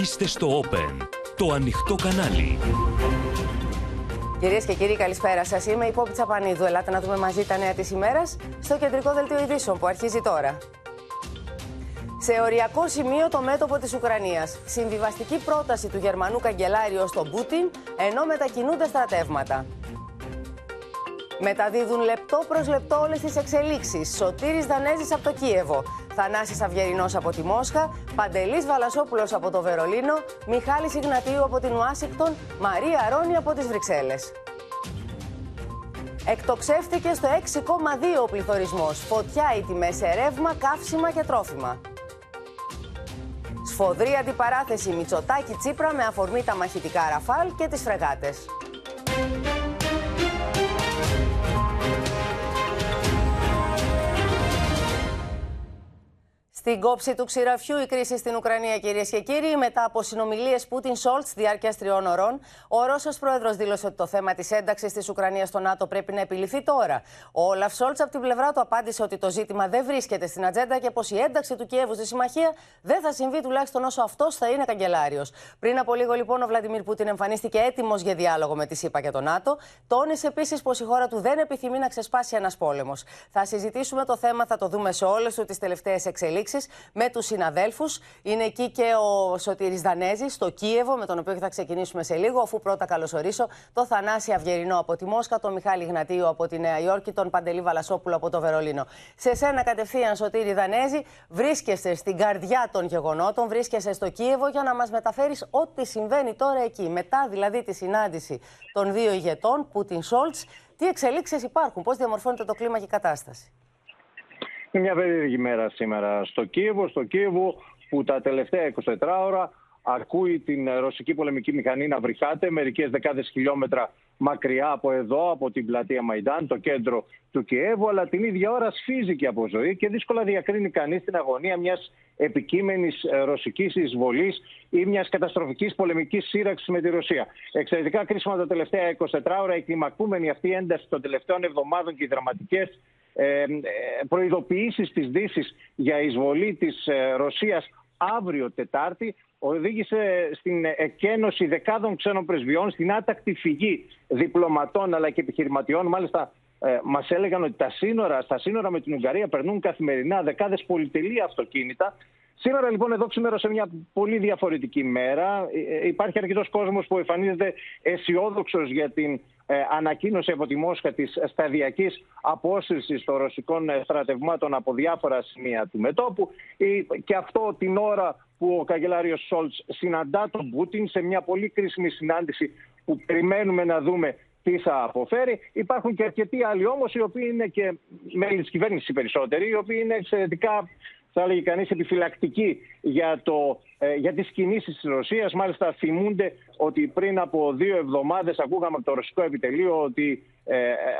Είστε στο Open, το ανοιχτό κανάλι. Κυρίες και κύριοι, καλησπέρα σας. Είμαι η Πόπη Τσαπανίδου. Ελάτε να δούμε μαζί τα νέα της ημέρας στο κεντρικό δελτίο ειδήσεων που αρχίζει τώρα. Σε οριακό σημείο το μέτωπο της Ουκρανίας. Συμβιβαστική πρόταση του Γερμανού καγκελάριου στον Πούτιν, ενώ μετακινούνται στρατεύματα. Μεταδίδουν λεπτό προς λεπτό όλες τις εξελίξεις. Σωτήρης Δανέζης από το Κίεβο. Θανάσης Αυγερινός από τη Μόσχα, Παντελής Βαλασόπουλος από το Βερολίνο, Μιχάλης Ιγνατίου από την Ουάσιγκτον, Μαρία Ρόνι από τις Βρυξέλλες. Εκτοξεύτηκε στο 6,2 ο πληθωρισμός. Φωτιά οι τιμές σε ρεύμα, καύσιμα και τρόφιμα. Σφοδρή αντιπαράθεση Μητσοτάκη Τσίπρα με αφορμή τα μαχητικά Ραφάλ και τις φρεγάτες. Στην κόψη του ξηραφιού η κρίση στην Ουκρανία, κυρίες και κύριοι, μετά από συνομιλίες Πούτιν Σολτς διάρκειας τριών ωρών, ο Ρώσος πρόεδρος δήλωσε ότι το θέμα της ένταξης της Ουκρανίας στο ΝΑΤΟ πρέπει να επιλυθεί τώρα. Ο Όλαφ Σολτς από την πλευρά του απάντησε ότι το ζήτημα δεν βρίσκεται στην ατζέντα και πως η ένταξη του Κιέβου στη συμμαχία δεν θα συμβεί τουλάχιστον όσο αυτός θα είναι καγκελάριος. Πριν από λίγο, λοιπόν, ο Βλαντιμίρ Πούτιν εμφανίστηκε έτοιμος για διάλογο με τις ΗΠΑ και το ΝΑΤΟ. Τόνισε επίσης πως η χώρα του δεν επιθυμεί να ξεσπάσει ένας πόλεμος. Θα συζητήσουμε το θέμα, θα το δούμε σε όλες τις τελευταίες εξελίξεις με τους συναδέλφους. Είναι εκεί και ο Σωτήρης Δανέζης στο Κίεβο, με τον οποίο θα ξεκινήσουμε σε λίγο, αφού πρώτα καλωσορίσω το Θανάση Αυγερινό από τη Μόσχα, τον Μιχάλη Γνατίου από τη Νέα Υόρκη, τον Παντελή Βαλασόπουλο από το Βερολίνο. Σε σένα κατευθείαν, Σωτήρη Δανέζη, βρίσκεσαι στην καρδιά των γεγονότων, βρίσκεσαι στο Κίεβο για να μας μεταφέρεις ό,τι συμβαίνει τώρα εκεί. Μετά δηλαδή τη συνάντηση των δύο ηγετών, Πούτιν Σόλτ, τι εξελίξεις υπάρχουν, πώς διαμορφώνεται το κλίμα και η κατάσταση; Είναι μια περίεργη μέρα σήμερα στο Κίεβο, στο Κίεβο που τα τελευταία 24 ώρα ακούει την ρωσική πολεμική μηχανή να βρυχάται μερικές δεκάδες χιλιόμετρα μακριά από εδώ, από την πλατεία Μαϊντάν, το κέντρο του Κιέβου, αλλά την ίδια ώρα σφίζει και από ζωή και δύσκολα διακρίνει κανείς την αγωνία μιας επικείμενης ρωσικής εισβολής ή μιας καταστροφικής πολεμικής σύραξης με τη Ρωσία. Εξαιρετικά κρίσιμα τα τελευταία 24 ώρα, η κλιμακούμενη αυτή ένταση των τελευταίων εβδομάδων και οι δραματικές ε, ε, προειδοποιήσεις της Δύσης για εισβολή της ε, Ρωσίας αύριο Τετάρτη οδήγησε στην εκένωση δεκάδων ξένων πρεσβειών, στην άτακτη φυγή διπλωματών αλλά και επιχειρηματιών. Μάλιστα, ε, μας έλεγαν ότι τα σύνορα, στα σύνορα με την Ουγγαρία περνούν καθημερινά δεκάδες πολυτελεία αυτοκίνητα. Σήμερα λοιπόν εδώ σήμερα σε μια πολύ διαφορετική μέρα. Υπάρχει αρκετός κόσμος που εμφανίζεται αισιόδοξος για την ε, ανακοίνωση από τη Μόσχα της σταδιακής απόσυρσης των ρωσικών ε, στρατευμάτων από διάφορα σημεία του μετόπου και αυτό την ώρα που ο καγκελάριος Σόλτς συναντά τον Πούτιν σε μια πολύ κρίσιμη συνάντηση που περιμένουμε να δούμε τι θα αποφέρει. Υπάρχουν και αρκετοί άλλοι όμως οι οποίοι είναι και μέλη της κυβέρνησης περισσότεροι, οι οποίοι είναι εξαιρετικά θα έλεγε κανείς επιφυλακτικοί για, το, ε, για τις κινήσεις της Ρωσίας. Μάλιστα θυμούνται ότι πριν από δύο εβδομάδες ακούγαμε από το ρωσικό επιτελείο ότι ε,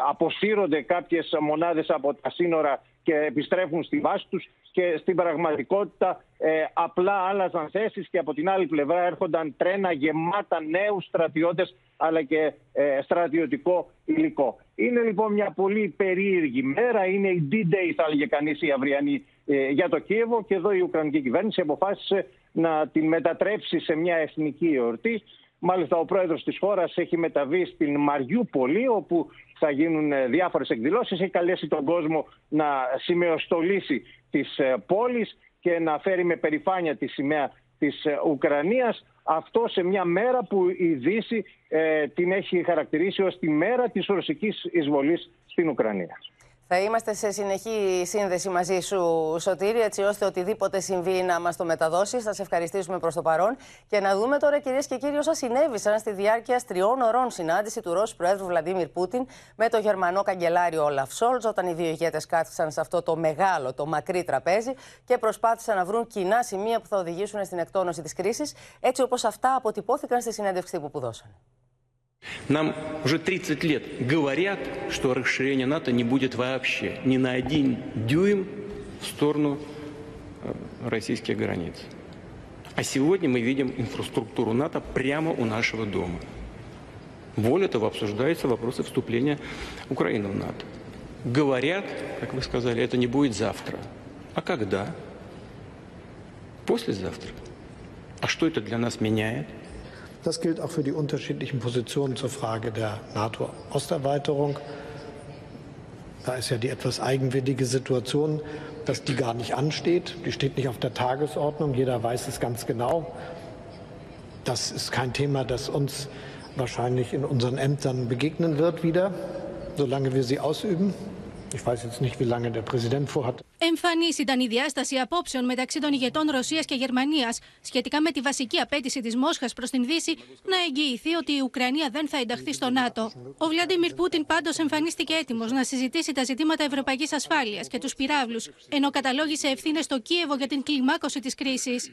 αποσύρονται κάποιες μονάδες από τα σύνορα και επιστρέφουν στη βάση τους και στην πραγματικότητα ε, απλά άλλαζαν θέσεις και από την άλλη πλευρά έρχονταν τρένα γεμάτα νέους στρατιώτες αλλά και ε, στρατιωτικό υλικό. Είναι λοιπόν μια πολύ περίεργη μέρα, είναι η D-Day θα έλεγε κανείς η αυριανή ε, για το Κίεβο και εδώ η Ουκρανική κυβέρνηση αποφάσισε να την μετατρέψει σε μια εθνική εορτή. Μάλιστα ο πρόεδρος της χώρας έχει μεταβεί στην Μαριούπολη όπου θα γίνουν ε, διάφορες εκδηλώσεις. Έχει καλέσει τον κόσμο να σημεοστολίσει τις ε, πόλεις και να φέρει με περηφάνεια τη σημαία της Ουκρανίας. Αυτό σε μια μέρα που η Δύση την έχει χαρακτηρίσει ως τη μέρα της ρωσικής εισβολής στην Ουκρανία. Θα είμαστε σε συνεχή σύνδεση μαζί σου, Σωτήρη, έτσι ώστε οτιδήποτε συμβεί να μας το μεταδώσει. Θα σε ευχαριστήσουμε προς το παρόν. Και να δούμε τώρα, κυρίες και κύριοι, όσα συνέβησαν στη διάρκεια τριών ωρών συνάντηση του Ρώσου Προέδρου Βλαντίμιρ Πούτιν με τον Γερμανό καγκελάριο Όλαφ Σόλτς, όταν οι δύο ηγέτες κάθισαν σε αυτό το μεγάλο, το μακρύ τραπέζι και προσπάθησαν να βρουν κοινά σημεία που θα οδηγήσουν στην εκτόνωση της κρίσης, έτσι όπως αυτά αποτυπώθηκαν στη συνέντευξη που δώσαν. Нам уже 30 лет говорят, что расширение НАТО не будет вообще ни на один дюйм в сторону э, российских границ. А сегодня мы видим инфраструктуру НАТО прямо у нашего дома. Более того, обсуждаются вопросы вступления Украины в НАТО. Говорят, как вы сказали, это не будет завтра. А когда? Послезавтра. А что это для нас меняет? Das gilt auch für die unterschiedlichen Positionen zur Frage der NATO-Osterweiterung. Da ist ja die etwas eigenwillige Situation, dass die gar nicht ansteht. Die steht nicht auf der Tagesordnung. Jeder weiß es ganz genau. Das ist kein Thema, das uns wahrscheinlich in unseren Ämtern begegnen wird wieder, solange wir sie ausüben. Ich weiß jetzt nicht, wie lange der Präsident vorhat. Εμφανή ήταν η διάσταση απόψεων μεταξύ των ηγετών Ρωσίας και Γερμανίας σχετικά με τη βασική απέτηση της Μόσχας προς την Δύση να εγγυηθεί ότι η Ουκρανία δεν θα ενταχθεί στο ΝΑΤΟ. Ο Βλαντίμιρ Πούτιν πάντως εμφανίστηκε έτοιμος να συζητήσει τα ζητήματα ευρωπαϊκής ασφάλειας και τους πυράβλους, ενώ καταλόγησε ευθύνες στο Κίεβο για την κλιμάκωση της κρίσης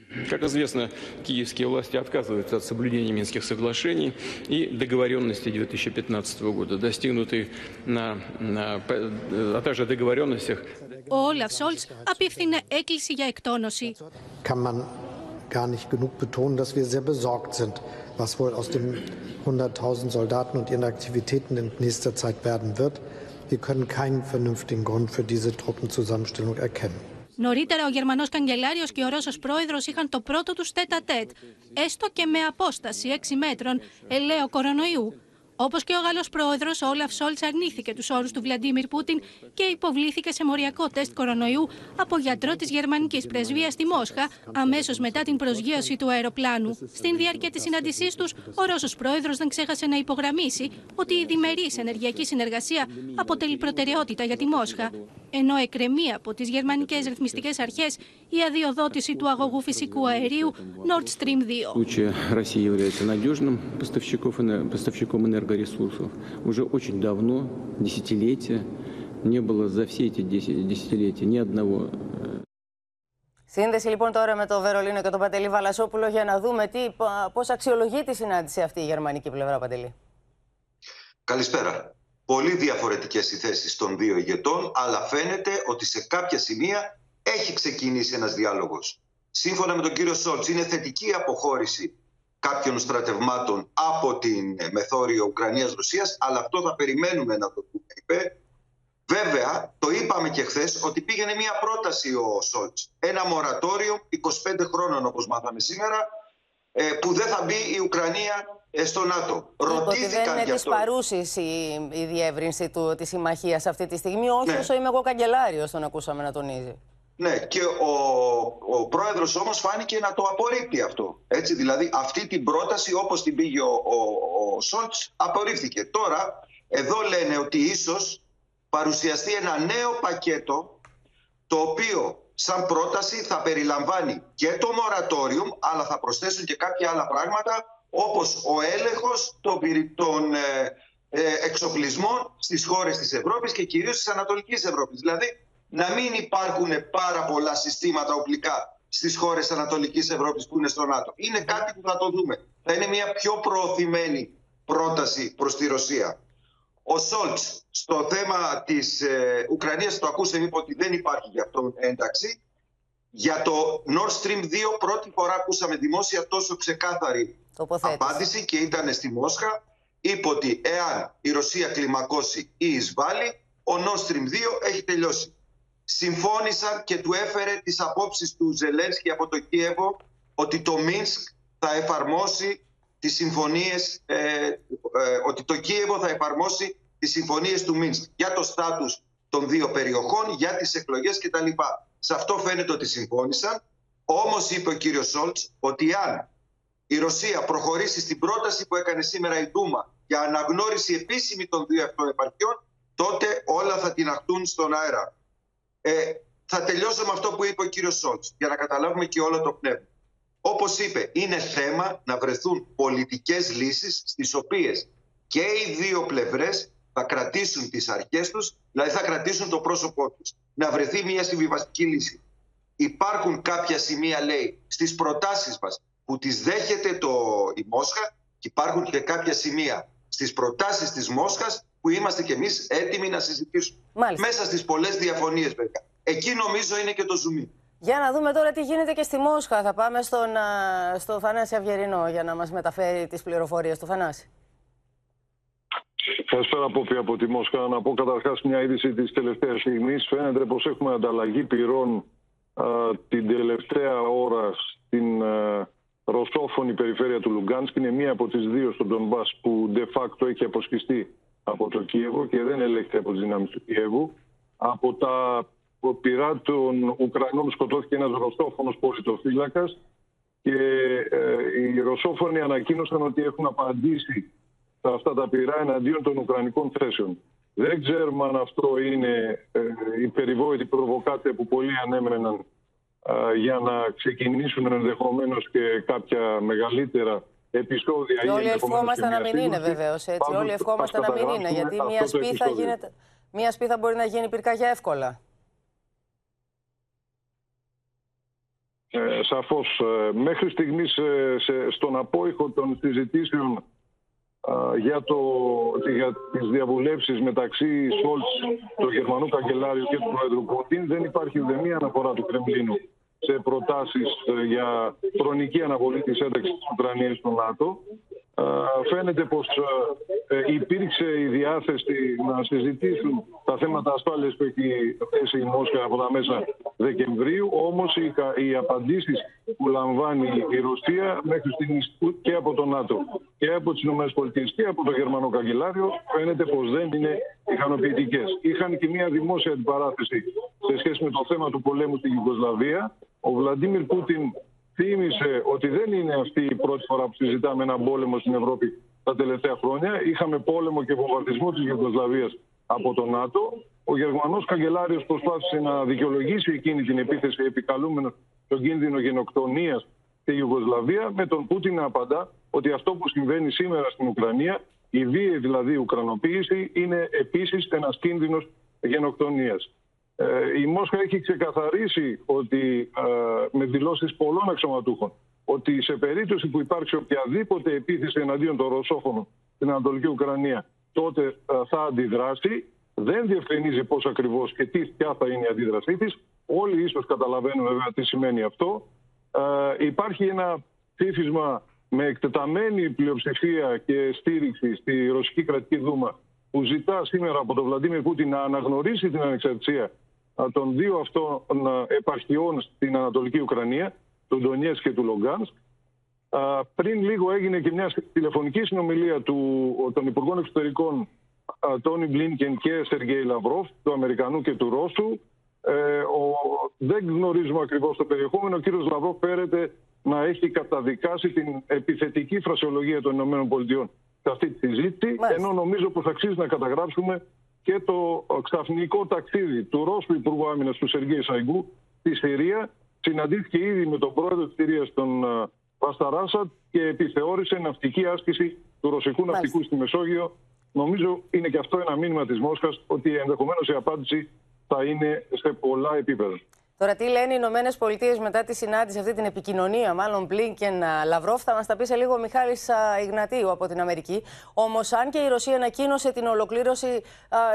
ο Όλαφ Σολτς απηύθυνε έκκληση για εκτόνωση. Kann man gar nicht genug betonen, dass wir sehr besorgt sind, was wohl aus den 100.000 Soldaten und ihren Aktivitäten in nächster Zeit werden wird. Wir können keinen vernünftigen Grund für diese Truppenzusammenstellung erkennen. Νωρίτερα, ο Γερμανός Καγκελάριος και ο Ρώσος Πρόεδρος είχαν το πρώτο τους τετ α τετ, έστω και με απόσταση 6 μέτρων, ελέω κορονοϊού. Όπως και ο Γάλλος πρόεδρος Όλαφ Σολτς αρνήθηκε τους όρους του Βλαντίμιρ Πούτιν και υποβλήθηκε σε μοριακό τεστ κορονοϊού από γιατρό της γερμανικής πρεσβείας στη Μόσχα αμέσως μετά την προσγείωση του αεροπλάνου. Στην διάρκεια της συνάντησής τους, ο Ρώσος πρόεδρος δεν ξέχασε να υπογραμμίσει ότι η διμερής ενεργειακή συνεργασία αποτελεί προτεραιότητα για τη Μόσχα. Ενώ εκκρεμεί από τις γερμανικές ρυθμιστικές αρχές η αδειοδότηση του αγωγού φυσικού αερίου Nord Stream 2 Россия является надежным поставщиком энергоресурсов. Уже очень давно, десятилетия, не было за все эти десятилетия ни одного Σύνδεση λοιπόν τώρα με το Βερολίνο και τον Παντελή Βαλασόπουλο για να δούμε τι, πώς αξιολογεί τη συνάντηση αυτή η γερμανική πλευρά, Παντελή. Καλησπέρα. Πολύ διαφορετικές οι θέσεις των δύο ηγετών, αλλά φαίνεται ότι σε κάποια σημεία έχει ξεκινήσει ένας διάλογος. Σύμφωνα με τον κύριο Σόλτς, είναι θετική αποχώρηση κάποιων στρατευμάτων από την μεθόριο Ουκρανίας-Ρωσίας, αλλά αυτό θα περιμένουμε να το πούμε, είπε. Βέβαια, το είπαμε και χθες ότι πήγαινε μια πρόταση ο Σόλτς. Ένα μορατόριο 25 χρόνων, όπως μάθαμε σήμερα, ε, που δεν θα μπει η Ουκρανία ε, στο ΝΑΤΟ. Ρωτήθηκαν δεν είναι της παρούσης η, η διεύρυνση του, της συμμαχίας αυτή τη στιγμή, όχι ναι. όσο είμαι εγώ καγκελάριος, τον ακούσαμε να τονίζει. Ναι, και ο, ο πρόεδρος όμως φάνηκε να το απορρίπτει αυτό. Έτσι, δηλαδή αυτή την πρόταση όπως την πήγε ο, ο, ο Σόλτς απορρίφθηκε. Τώρα εδώ λένε ότι ίσως παρουσιαστεί ένα νέο πακέτο το οποίο σαν πρόταση θα περιλαμβάνει και το μορατόριουμ αλλά θα προσθέσουν και κάποια άλλα πράγματα όπως ο έλεγχος των, των ε, ε, εξοπλισμών στις χώρες της Ευρώπης και κυρίως της Ανατολικής Ευρώπης. Δηλαδή να μην υπάρχουν πάρα πολλά συστήματα οπλικά στις χώρες Ανατολικής Ευρώπης που είναι στο ΝΑΤΟ. Είναι κάτι που θα το δούμε. Θα είναι μια πιο προωθημένη πρόταση προς τη Ρωσία. Ο Σόλτς στο θέμα της ε, Ουκρανίας το ακούσαμε είπε ότι δεν υπάρχει γι' αυτό ένταξη. Για το Nord Stream 2 πρώτη φορά ακούσαμε δημόσια τόσο ξεκάθαρη απάντηση και ήταν στη Μόσχα. Είπε ότι εάν η Ρωσία κλιμακώσει ή εισβάλλει, ο Nord Stream 2 έχει τελειώσει συμφώνησαν και του έφερε τις απόψεις του Ζελένσκι από το Κίεβο ότι το Μίνσκ θα εφαρμόσει τις συμφωνίες, ε, ε, ότι το Κίεβο θα εφαρμόσει τις συμφωνίες του Μίνσκ για το στάτους των δύο περιοχών, για τις εκλογές κτλ. Σε αυτό φαίνεται ότι συμφώνησαν. Όμως είπε ο κύριος Σόλτς ότι αν η Ρωσία προχωρήσει στην πρόταση που έκανε σήμερα η Δούμα για αναγνώριση επίσημη των δύο αυτών επαρχιών, τότε όλα θα τυναχτούν στον αέρα. Ε, θα τελειώσω με αυτό που είπε ο κύριος Σόλτς για να καταλάβουμε και όλο το πνεύμα. Όπως είπε, είναι θέμα να βρεθούν πολιτικές λύσεις στις οποίες και οι δύο πλευρές θα κρατήσουν τις αρχές τους, δηλαδή θα κρατήσουν το πρόσωπό τους. Να βρεθεί μια συμβιβαστική λύση. Υπάρχουν κάποια σημεία, λέει, στις προτάσεις μας που τις δέχεται το, η Μόσχα και υπάρχουν και κάποια σημεία στις προτάσεις της Μόσχας που είμαστε κι εμείς έτοιμοι να συζητήσουμε. Μέσα στις πολλές διαφωνίες βέβαια. Εκεί νομίζω είναι και το ζουμί. Για να δούμε τώρα τι γίνεται και στη Μόσχα. Θα πάμε στον, στο Θανάση Αυγερινό για να μας μεταφέρει τις πληροφορίες του Θανάση. Καλησπέρα Πόπη από τη Μόσχα. Να πω καταρχάς μια είδηση της τελευταίας στιγμής. Φαίνεται πως έχουμε ανταλλαγή πυρών την τελευταία ώρα στην ρωσόφωνη περιφέρεια του Λουγκάνσκ. Είναι μία από τις δύο στον Ντονμπάς που de facto έχει αποσχιστεί από το Κίεβο και δεν ελέγχεται από τις δυνάμεις του Κιέβου. Από τα πειρά των Ουκρανών σκοτώθηκε ένας ρωσόφωνος πολιτοφύλακας και ε, οι ρωσόφωνοι ανακοίνωσαν ότι έχουν απαντήσει σε αυτά τα πειρά εναντίον των Ουκρανικών θέσεων. Δεν ξέρουμε αν αυτό είναι ε, η περιβόητη προβοκάτια που πολλοί ανέμεναν ε, για να ξεκινήσουν ενδεχομένως και κάποια μεγαλύτερα επεισόδια. Και όλοι ευχόμαστε να μην είναι βεβαίως έτσι. όλοι ευχόμαστε να μην είναι. Γιατί μια σπίθα, γίνεται, μια σπίθα μπορεί να γίνει πυρκαγιά εύκολα. Ε, σαφώς. Ε, μέχρι στιγμής ε, στον απόϊχο των συζητήσεων για, το, για τις διαβουλεύσεις μεταξύ Σόλτς, του Γερμανού Καγκελάριου και του Πρόεδρου Πούτιν δεν υπάρχει ούτε μία αναφορά του Κρεμλίνου σε προτάσεις για χρονική αναβολή της ένταξης της Ουκρανίας στο ΝΑΤΟ. Φαίνεται πως υπήρξε η διάθεση να συζητήσουν τα θέματα ασφάλειας που έχει θέσει η Μόσχα από τα μέσα Δεκεμβρίου, όμως οι απαντήσεις που λαμβάνει η Ρωσία μέχρι στιγμής και από το ΝΑΤΟ και από τις ΗΠΑ και από το Γερμανό Καγκελάριο φαίνεται πως δεν είναι ικανοποιητικές. Είχαν και μια δημόσια αντιπαράθεση σε σχέση με το θέμα του πολέμου στην Ιουγκοσλαβία. Ο Βλαντίμιρ Πούτιν θύμισε ότι δεν είναι αυτή η πρώτη φορά που συζητάμε ένα πόλεμο στην Ευρώπη τα τελευταία χρόνια. Είχαμε πόλεμο και βομβαρδισμό της Ιουγκοσλαβίας από το ΝΑΤΟ. Ο Γερμανός καγκελάριος προσπάθησε να δικαιολογήσει εκείνη την επίθεση επικαλούμενος τον κίνδυνο γενοκτονίας στη Ιουγκοσλαβία με τον Πούτιν να απαντά ότι αυτό που συμβαίνει σήμερα στην Ουκρανία, η βίαιη δηλαδή ουκρανοποίηση, είναι επίσης ένας κίνδυνος γενοκτονίας. Ε, η Μόσχα έχει ξεκαθαρίσει ότι ε, με δηλώσεις πολλών αξιωματούχων ότι σε περίπτωση που υπάρξει οποιαδήποτε επίθεση εναντίον των Ρωσόφωνων στην Ανατολική Ουκρανία τότε ε, θα αντιδράσει. Δεν διευκρινίζει πώς ακριβώς και τι ποια θα είναι η αντίδρασή της. Όλοι ίσως καταλαβαίνουν βέβαια τι σημαίνει αυτό. Ε, υπάρχει ένα ψήφισμα με εκτεταμένη πλειοψηφία και στήριξη στη Ρωσική Κρατική Δούμα που ζητά σήμερα από τον Βλαντίμιρ Πούτιν να αναγνωρίσει την ανεξαρτησία των δύο αυτών επαρχιών στην Ανατολική Ουκρανία, του Ντονιέτσκ και του Λουγκάνσκ. Πριν λίγο έγινε και μια τηλεφωνική συνομιλία του, των Υπουργών Εξωτερικών Τόνι Μπλίνκεν και Σεργκέι Λαυρόφ, του Αμερικανού και του Ρώσου. Ε, ο, δεν γνωρίζουμε ακριβώς το περιεχόμενο. Ο κύριος Λαυρόφ φέρεται να έχει καταδικάσει την επιθετική φρασιολογία των ΗΠΑ σε αυτή τη συζήτηση, ενώ νομίζω πως αξίζει να καταγράψουμε και το ξαφνικό ταξίδι του Ρώσου Υπουργού Άμυνας του Σεργέη Σαϊγκού στη Συρία. Συναντήθηκε ήδη με τον πρόεδρο της Συρίας, τον Βασταράσατ, και επιθεώρησε ναυτική άσκηση του ρωσικού Μάλιστα. ναυτικού στη Μεσόγειο. Νομίζω είναι και αυτό ένα μήνυμα της Μόσχας ότι ενδεχομένως η απάντηση θα είναι σε πολλά επίπεδα. Τώρα, τι λένε οι Ηνωμένες Πολιτείες μετά τη συνάντηση, αυτή την επικοινωνία, μάλλον Μπλίνκεν Λαυρόφ, θα μας τα πει σε λίγο ο Μιχάλης Ιγνατίου από την Αμερική. Όμως, αν και η Ρωσία ανακοίνωσε την ολοκλήρωση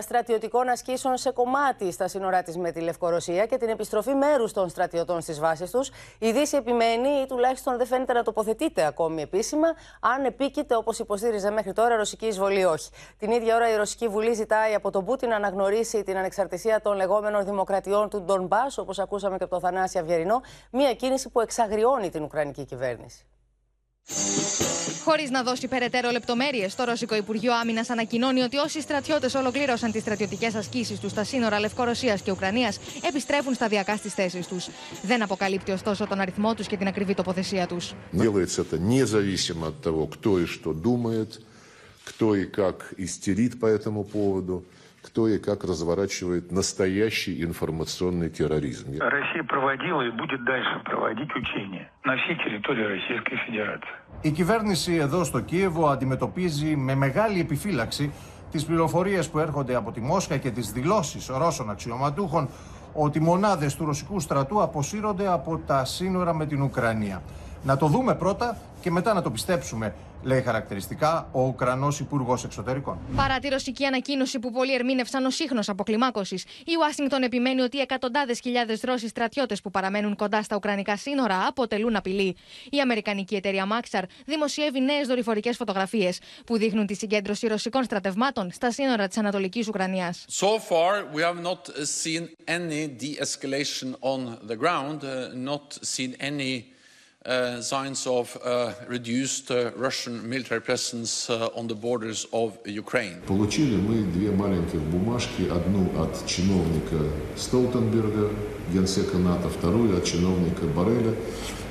στρατιωτικών ασκήσεων σε κομμάτι στα σύνορά της με τη Λευκορωσία και την επιστροφή μέρους των στρατιωτών στις βάσεις τους, η Δύση επιμένει ή τουλάχιστον δεν φαίνεται να τοποθετείται ακόμη επίσημα, αν επίκειται όπως υποστήριζε μέχρι τώρα ρωσική εισβολή όχι. Την ίδια ώρα η Ρωσική Βουλή ζητάει από τον Πούτιν να αναγνωρίσει την ανεξαρτησία των λεγόμενων δημοκρατιών του Ντονμπάς, όπως ακούσαμε και από τον Θανάση Αυγερινό, μια κίνηση που εξαγριώνει την Ουκρανική κυβέρνηση. Χωρί να δώσει περαιτέρω λεπτομέρειε, το Ρωσικό Υπουργείο Άμυνα ανακοινώνει ότι όσοι στρατιώτε ολοκλήρωσαν τι στρατιωτικέ ασκήσει του στα σύνορα Λευκορωσία και Ουκρανία επιστρέφουν σταδιακά στι θέσει του. Δεν αποκαλύπτει ωστόσο τον αριθμό του και την ακριβή τοποθεσία του. Делается это независимо от того, кто и что думает, кто и как истерит по этому поводу кто и как разворачивает настоящий информационный терроризм. Россия проводила и будет дальше проводить учения на всей территории Российской Федерации. Η κυβέρνηση εδώ στο Κίεβο αντιμετωπίζει με μεγάλη επιφύλαξη τις πληροφορίες που έρχονται από τη Μόσχα και τις δηλώσεις Ρώσων αξιωματούχων ότι μονάδες του ρωσικού στρατού αποσύρονται από τα σύνορα με την Ουκρανία. Να το δούμε πρώτα και μετά να το πιστέψουμε λέει χαρακτηριστικά ο Ουκρανός Υπουργός Εξωτερικών. Παρά τη ρωσική ανακοίνωση που πολλοί ερμήνευσαν ως ίχνος αποκλιμάκωσης, η Ουάσιγκτον επιμένει ότι εκατοντάδες χιλιάδες Ρώσοι στρατιώτες που παραμένουν κοντά στα Ουκρανικά σύνορα αποτελούν απειλή. Η Αμερικανική εταιρεία Maxar δημοσιεύει νέες δορυφορικές φωτογραφίες που δείχνουν τη συγκέντρωση ρωσικών στρατευμάτων στα σύνορα της Ανατολικής Ουκρανίας. So far, we have not seen any de-escalation on the ground, uh, not seen any uh, signs of uh, reduced uh, Russian military presence uh, on the borders of Ukraine. Получили мы две маленьких бумажки, одну от чиновника Столтенберга, генсека НАТО, вторую от чиновника Барреля,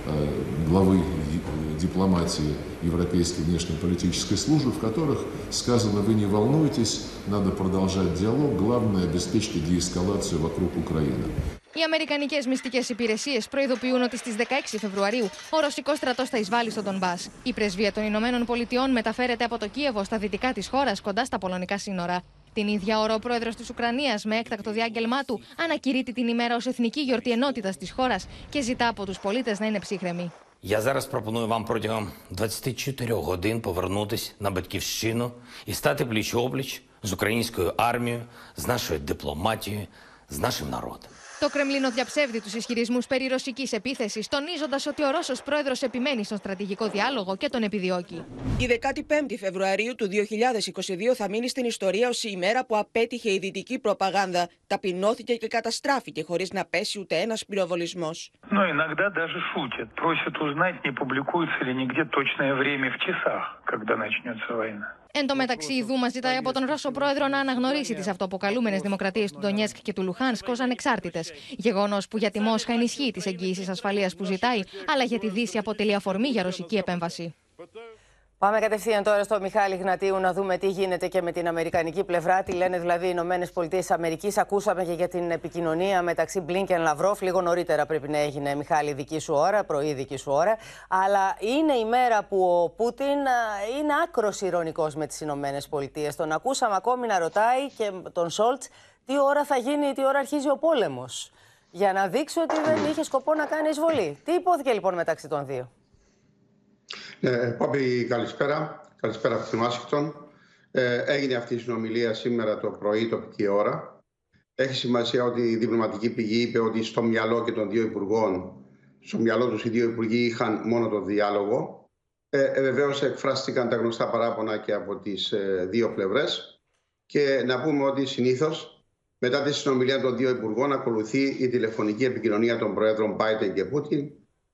э, главы ди- дипломатии Европейской внешнеполитической службы, в которых сказано, вы не волнуйтесь, надо продолжать диалог, главное обеспечьте деэскалацию вокруг Украины. Οι Αμερικανικέ μυστικέ υπηρεσίε προειδοποιούν ότι στι 16 Φεβρουαρίου ο ρωσικό στρατό θα εισβάλλει στον Ντομπά. Η πρεσβεία των Ηνωμένων Πολιτειών μεταφέρεται από το Κίεβο στα δυτικά τη χώρα, κοντά στα πολωνικά σύνορα. Την ίδια ώρα, ο πρόεδρο τη Ουκρανία, με έκτακτο διάγγελμά του, ανακηρύττει την ημέρα ω εθνική γιορτή ενότητα τη χώρα και ζητά από του πολίτε να είναι ψύχρεμοι. Я зараз пропоную вам протягом 24 годин повернутись на батьківщину і стати пліч-опліч з українською армією, з нашою дипломатією, з нашим народом. Το Κρεμλίνο διαψεύδει του ισχυρισμού περί ρωσική επίθεση, τονίζοντα ότι ο Ρώσο πρόεδρο επιμένει στον στρατηγικό διάλογο και τον επιδιώκει. Η 15η Φεβρουαρίου του 2022 θα μείνει στην ιστορία ως η ημέρα που απέτυχε η δυτική προπαγάνδα, ταπεινώθηκε και καταστράφηκε χωρίς να πέσει ούτε ένας πυροβολισμός. Но иногда даже шутят. Просят узнать, не публикуется ли нигде точное время в часах, когда начнется война. Εν τω μεταξύ, η Δούμα ζητάει από τον Ρώσο πρόεδρο να αναγνωρίσει τις αυτοαποκαλούμενε δημοκρατίες του Ντονιέσκ και του Λουχάνσκ ως ανεξάρτητες. Γεγονός που για τη Μόσχα ενισχύει τις εγγύησει ασφαλείας που ζητάει, αλλά για τη Δύση αποτελεί αφορμή για ρωσική επέμβαση. Πάμε κατευθείαν τώρα στο Μιχάλη Γνατίου να δούμε τι γίνεται και με την Αμερικανική πλευρά. Τι λένε δηλαδή οι Ηνωμένες Πολιτείες Αμερικής. Ακούσαμε και για την επικοινωνία μεταξύ Μπλίνκεν Λαυρόφ. Λίγο νωρίτερα πρέπει να έγινε, Μιχάλη, δική σου ώρα, πρωί δική σου ώρα. Αλλά είναι η μέρα που ο Πούτιν α, είναι άκρος ηρωνικός με τις Ηνωμένες Πολιτείες. Τον ακούσαμε ακόμη να ρωτάει και τον Σόλτς τι ώρα θα γίνει, τι ώρα αρχίζει ο πόλεμος. Για να δείξει ότι δεν είχε σκοπό να κάνει εισβολή. Τι υπόθηκε λοιπόν μεταξύ των δύο; Ε, Πόμπη, καλησπέρα. Καλησπέρα από την Ουάσιγκτον. Ε, έγινε αυτή η συνομιλία σήμερα το πρωί, τοπική ώρα. Έχει σημασία ότι η διπλωματική πηγή είπε ότι στο μυαλό και των δύο υπουργών, στο μυαλό τους οι δύο υπουργοί είχαν μόνο το διάλογο. Ε, ε, Βεβαίως εκφράστηκαν τα γνωστά παράπονα και από τις ε, δύο πλευρές. Και να πούμε ότι συνήθως μετά τη συνομιλία των δύο υπουργών ακολουθεί η τηλεφωνική επικοινωνία των Προέδρων Biden και Πούτιν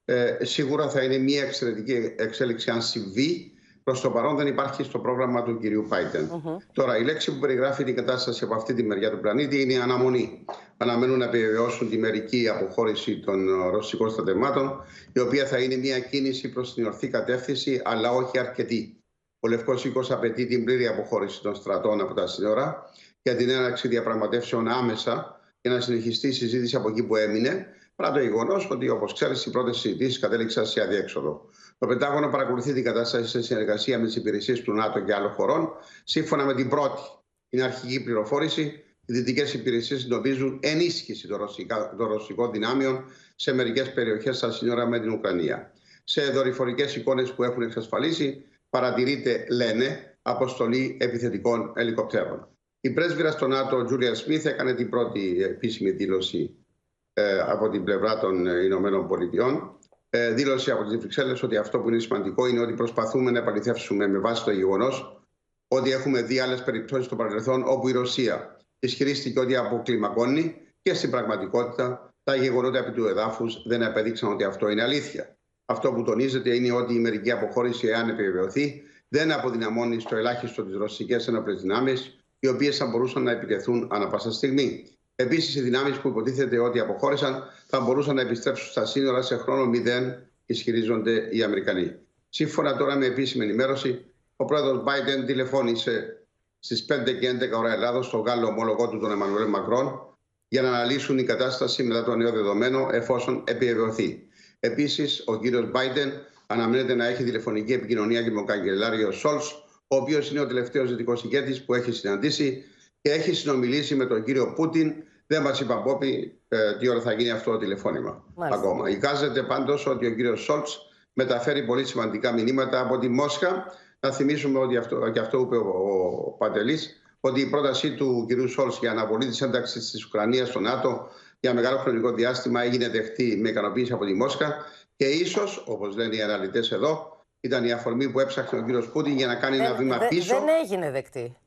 ε, σίγουρα θα είναι μια εξαιρετική εξέλιξη αν συμβεί. Προς το παρόν δεν υπάρχει στο πρόγραμμα του κυρίου Πάιτεν. Τώρα, η λέξη που περιγράφει την κατάσταση από αυτή τη μεριά του πλανήτη είναι η αναμονή. Αναμένουν να επιβεβαιώσουν τη μερική αποχώρηση των ε, ρωσικών στρατευμάτων, η οποία θα είναι μια κίνηση προς την ορθή κατεύθυνση, αλλά όχι αρκετή. Ο Λευκός Οίκος απαιτεί την πλήρη αποχώρηση των στρατών από τα σύνορα για την έναρξη διαπραγματεύσεων άμεσα για να συνεχιστεί η συζήτηση από εκεί που έμεινε Παρά το γεγονός ότι, όπως ξέρεις, οι πρώτες συζητήσεις κατέληξαν σε αδιέξοδο. Το Πεντάγωνο παρακολουθεί την κατάσταση σε συνεργασία με τις υπηρεσίες του ΝΑΤΟ και άλλων χωρών. Σύμφωνα με την πρώτη, την αρχική πληροφόρηση, οι δυτικές υπηρεσίες εντοπίζουν ενίσχυση των, ρωσικά, των ρωσικών δυνάμεων σε μερικές περιοχές στα σύνορα με την Ουκρανία. Σε δορυφορικές εικόνες που έχουν εξασφαλίσει, παρατηρείται, λένε, αποστολή επιθετικών ελικοπτέρων. Η πρέσβυρα στο ΝΑΤΟ, Τζούλια Σμιθ, έκανε την πρώτη επίσημη δήλωση ε, από την πλευρά των ε, Ηνωμένων Πολιτειών. Ε, δήλωσε από τις Βρυξέλλες ότι αυτό που είναι σημαντικό είναι ότι προσπαθούμε να επαληθεύσουμε με βάση το γεγονός ότι έχουμε δει άλλες περιπτώσεις στο παρελθόν όπου η Ρωσία ισχυρίστηκε ότι αποκλιμακώνει και στην πραγματικότητα τα γεγονότα επί του εδάφους δεν απέδειξαν ότι αυτό είναι αλήθεια. Αυτό που τονίζεται είναι ότι η μερική αποχώρηση, εάν επιβεβαιωθεί, δεν αποδυναμώνει στο ελάχιστο τις ρωσικές ενόπλες δυνάμεις, οι οποίες θα μπορούσαν να επιτεθούν ανα πάσα στιγμή. Επίσης, οι δυνάμεις που υποτίθεται ότι αποχώρησαν θα μπορούσαν να επιστρέψουν στα σύνορα σε χρόνο μηδέν, ισχυρίζονται οι Αμερικανοί. Σύμφωνα τώρα με επίσημη ενημέρωση, ο πρόεδρος Biden τηλεφώνησε στις 5 και 11 ώρα Ελλάδος στον Γάλλο ομόλογό του, τον Εμμανουέλ Μακρόν, για να αναλύσουν η κατάσταση μετά το νέο δεδομένο, εφόσον επιβεβαιωθεί. Επίσης, ο κύριος Biden αναμένεται να έχει τηλεφωνική επικοινωνία και με τον καγκελάριο Σολτς, ο οποίος είναι ο τελευταίος δυτικός ηγέτης που έχει συναντήσει και έχει συνομιλήσει με τον κύριο Πούτιν. Δεν μας είπαν Πόπι ε, τι ώρα θα γίνει αυτό το τηλεφώνημα Μάλιστα. ακόμα. Εικάζεται πάντως ότι ο κύριος Σολτς μεταφέρει πολύ σημαντικά μηνύματα από τη Μόσχα. Να θυμίσουμε ότι αυτό, και αυτό είπε ο, ο Παντελής, ότι η πρότασή του κυρίου Σολτς για αναβολή της ένταξης της Ουκρανίας στο ΝΑΤΟ για μεγάλο χρονικό διάστημα έγινε δεχτή με ικανοποίηση από τη Μόσχα και ίσως, όπως λένε οι αναλυτές εδώ, ήταν η αφορμή που έψαχνε ο κύριος Πούτιν για να κάνει ένα βήμα πίσω. Δεν έγινε δεκτή.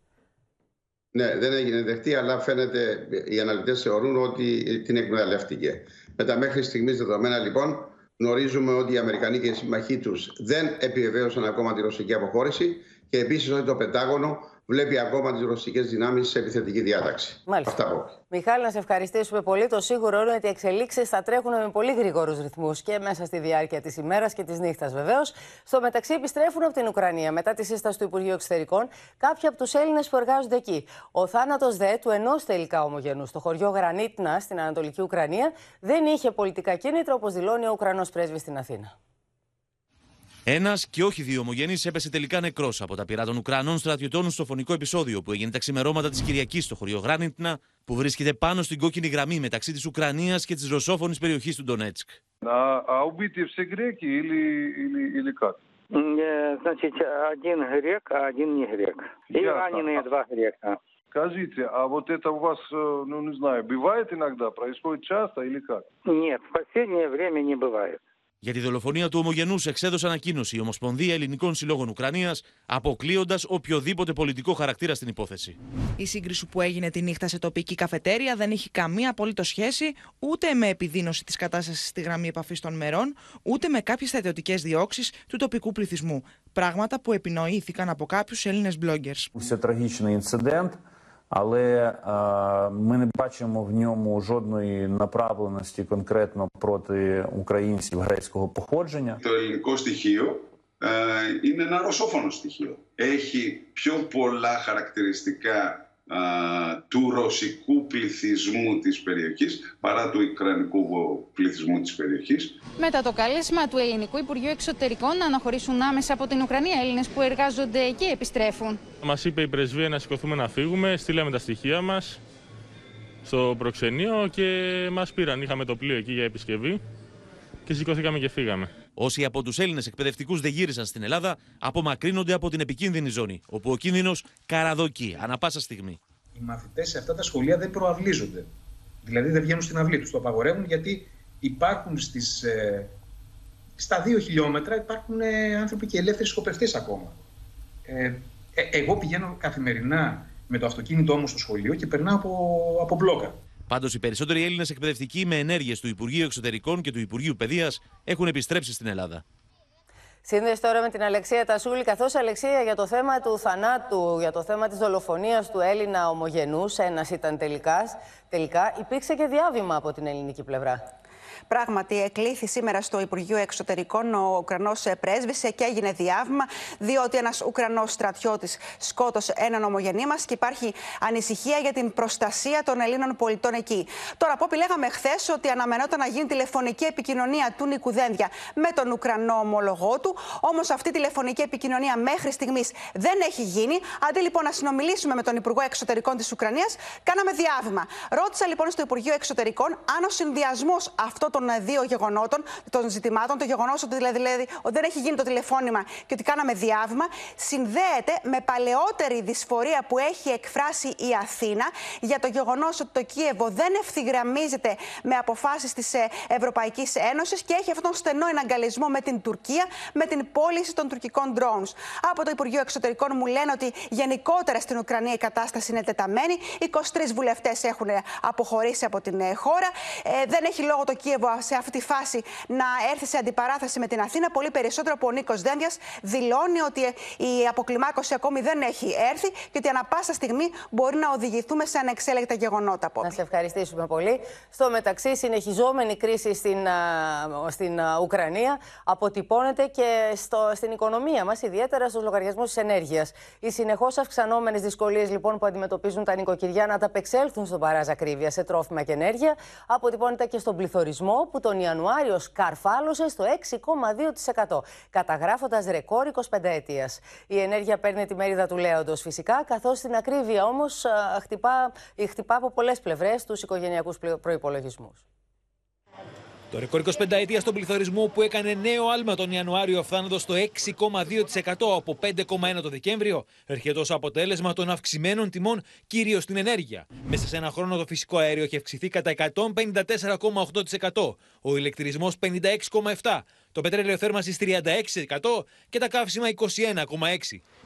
Ναι, δεν έγινε δεχτή, αλλά φαίνεται οι αναλυτές θεωρούν ότι την εκμεταλλεύτηκε. Με τα μέχρι στιγμής δεδομένα λοιπόν Γνωρίζουμε ότι οι Αμερικανοί και οι συμμαχοί τους δεν επιβεβαίωσαν ακόμα τη ρωσική αποχώρηση και επίσης ότι το Πεντάγωνο βλέπει ακόμα τις ρωσικές δυνάμεις σε επιθετική διάταξη. Μάλιστα. Αυτά πω. Μιχάλη, να σε ευχαριστήσουμε πολύ. Το σίγουρο είναι ότι οι εξελίξεις θα τρέχουν με πολύ γρήγορους ρυθμούς και μέσα στη διάρκεια της ημέρας και της νύχτας, βεβαίως. Στο μεταξύ, επιστρέφουν από την Ουκρανία μετά τη σύσταση του Υπουργείου Εξωτερικών κάποιοι από τους Έλληνες που εργάζονται εκεί. Ο θάνατος δε του ενός τελικά ομογενού στο χωριό Γρανίτνα στην Ανατολική Ουκρανία δεν είχε πολιτικά κίνητρα, όπως δηλώνει ο Ουκρανός πρέσβης στην Αθήνα. Ένα και όχι δύο ομογενεί έπεσε τελικά νεκρό από τα πειρά των Ουκρανών στρατιωτών στο φωνικό επεισόδιο που έγινε τα ξημερώματα τη Κυριακή στο χωριό Γράνιτνα, που βρίσκεται πάνω στην κόκκινη γραμμή μεταξύ τη Ουκρανία και τη ρωσόφωνη περιοχή του Ντονέτσκ. А убиты все греки или, или, или как? Значит, один грек, а один не грек. И Ясно. раненые два грека. Скажите, а вот это у вас, э, ну не знаю, бывает иногда, происходит часто или как? Нет, в последнее время не бывает. Για τη δολοφονία του Ομογενούς εξέδωσε ανακοίνωση η Ομοσπονδία Ελληνικών Συλλόγων Ουκρανίας, αποκλείοντας οποιοδήποτε πολιτικό χαρακτήρα στην υπόθεση. Η σύγκριση που έγινε τη νύχτα σε τοπική καφετέρια δεν έχει καμία απολύτω σχέση ούτε με επιδείνωση της κατάστασης στη γραμμή επαφής των μερών, ούτε με κάποιες στρατιωτικές διώξεις του τοπικού πληθυσμού. Πράγματα που επινοήθηκαν από κάποιους Έλληνες bloggers. Σε τραγικό incident. але е, ми не бачимо в ньому жодної направленості конкретно проти українців грецького походження. Το ελληνικό στοιχείο ε, είναι ένα ρωσόφωνο στοιχείο. Έχει πιο πολλά χαρακτηριστικά ε, του ρωσικού πληθυσμού της περιοχής παρά του ουκρανικού πληθυσμού της περιοχής. Μετά το κάλεσμα του Ελληνικού Υπουργείου Εξωτερικών να αναχωρήσουν άμεσα από την Ουκρανία, Έλληνες που εργάζονται εκεί επιστρέφουν. Μας είπε η πρεσβεία να σηκωθούμε να φύγουμε, στείλαμε τα στοιχεία μας στο προξενείο και μας πήραν. Είχαμε το πλοίο εκεί για επισκευή και σηκωθήκαμε και φύγαμε. Όσοι από τους Έλληνες εκπαιδευτικούς δεν γύρισαν στην Ελλάδα, απομακρύνονται από την επικίνδυνη ζώνη, όπου ο κίνδυνος καραδοκεί ανα πάσα στιγμή. Οι μαθητές σε αυτά τα σχολεία δεν προαυλίζονται. Δηλαδή δεν βγαίνουν στην αυλή τους. Το απαγορεύουν γιατί υπάρχουν στις, ε, στα δύο χιλιόμετρα υπάρχουν ε, άνθρωποι και ελεύθεροι σκοπευτές ακόμα. Ε, ε, εγώ πηγαίνω καθημερινά με το αυτοκίνητό μου στο σχολείο και περνάω από, από μπλόκα. Πάντως, οι περισσότεροι Έλληνες εκπαιδευτικοί με ενέργειες του Υπουργείου Εξωτερικών και του Υπουργείου Παιδείας έχουν επιστρέψει στην Ελλάδα. Σύνδεση τώρα με την Αλεξία Τασούλη, καθώς Αλεξία για το θέμα του θανάτου, για το θέμα της δολοφονίας του Έλληνα ομογενούς, ένας ήταν τελικά, τελικά, υπήρξε και διάβημα από την ελληνική πλευρά. Πράγματι, εκλήθη σήμερα στο Υπουργείο Εξωτερικών ο Ουκρανός πρέσβης και έγινε διάβημα, διότι ένας Ουκρανός στρατιώτης σκότωσε έναν ομογενή μας και υπάρχει ανησυχία για την προστασία των Ελλήνων πολιτών εκεί. Τώρα, από ό,τι λέγαμε χθες, ότι αναμενόταν να γίνει τηλεφωνική επικοινωνία του Νίκου Δένδια με τον Ουκρανό ομολογό του. Όμως αυτή η τηλεφωνική επικοινωνία μέχρι στιγμής δεν έχει γίνει. Αντί λοιπόν να συνομιλήσουμε με τον Υπουργό Εξωτερικών της Ουκρανίας, κάναμε διάβημα. Ρώτησα λοιπόν στο Υπουργείο Εξωτερικών αν ο συνδυασμός αυτών των δύο γεγονότων, των ζητημάτων, το γεγονός ότι δηλαδή, δηλαδή ότι δεν έχει γίνει το τηλεφώνημα και ότι κάναμε διάβημα, συνδέεται με παλαιότερη δυσφορία που έχει εκφράσει η Αθήνα για το γεγονός ότι το Κίεβο δεν ευθυγραμμίζεται με αποφάσεις της Ευρωπαϊκής Ένωσης και έχει αυτόν τον στενό εναγκαλισμό με την Τουρκία, με την πώληση των τουρκικών drones. Από το Υπουργείο Εξωτερικών μου λένε ότι γενικότερα στην Ουκρανία η κατάσταση είναι τεταμένη. 23 βουλευτές έχουν αποχωρήσει από την χώρα. Ε, δεν έχει λόγο το Κίεβο σε αυτή τη φάση να έρθει σε αντιπαράθεση με την Αθήνα. Πολύ περισσότερο που ο Νίκος Δένδιας δηλώνει ότι η αποκλιμάκωση ακόμη δεν έχει έρθει και ότι ανα πάσα στιγμή μπορεί να οδηγηθούμε σε ανεξέλεγκτα γεγονότα. Να σε ευχαριστήσουμε πολύ. Στο μεταξύ, συνεχιζόμενη κρίση στην, στην Ουκρανία αποτυπώνεται και στο, στην οικονομία μας, ιδιαίτερα στους λογαριασμούς της ενέργειας. Οι συνεχώς αυξανόμενες δυσκολίες λοιπόν που αντιμετωπίζουν τα νοικοκυριά να ανταπεξέλθουν στον παράζ ακρίβεια σε τρόφιμα και ενέργεια αποτυπώνεται και στον πληθωρισμό που τον Ιανουάριο σκαρφάλωσε στο 6,2%, καταγράφοντας ρεκόρ 25 ετία. Η ενέργεια παίρνει τη μερίδα του λέοντος φυσικά, καθώς στην ακρίβεια όμως χτυπά, χτυπά από πολλές πλευρές τους οικογενειακούς προϋπολογισμούς. Το ρεκόρ 25 ετία στον πληθωρισμό που έκανε νέο άλμα τον Ιανουάριο φτάνοντα στο 6,2% από 5,1% το Δεκέμβριο έρχεται ως αποτέλεσμα των αυξημένων τιμών κυρίως στην ενέργεια. Μέσα σε ένα χρόνο το φυσικό αέριο έχει αυξηθεί κατά 154,8%, ο ηλεκτρισμός 56,7%, το πετρέλαιο θέρμανσης 36% και τα καύσιμα 21,6%.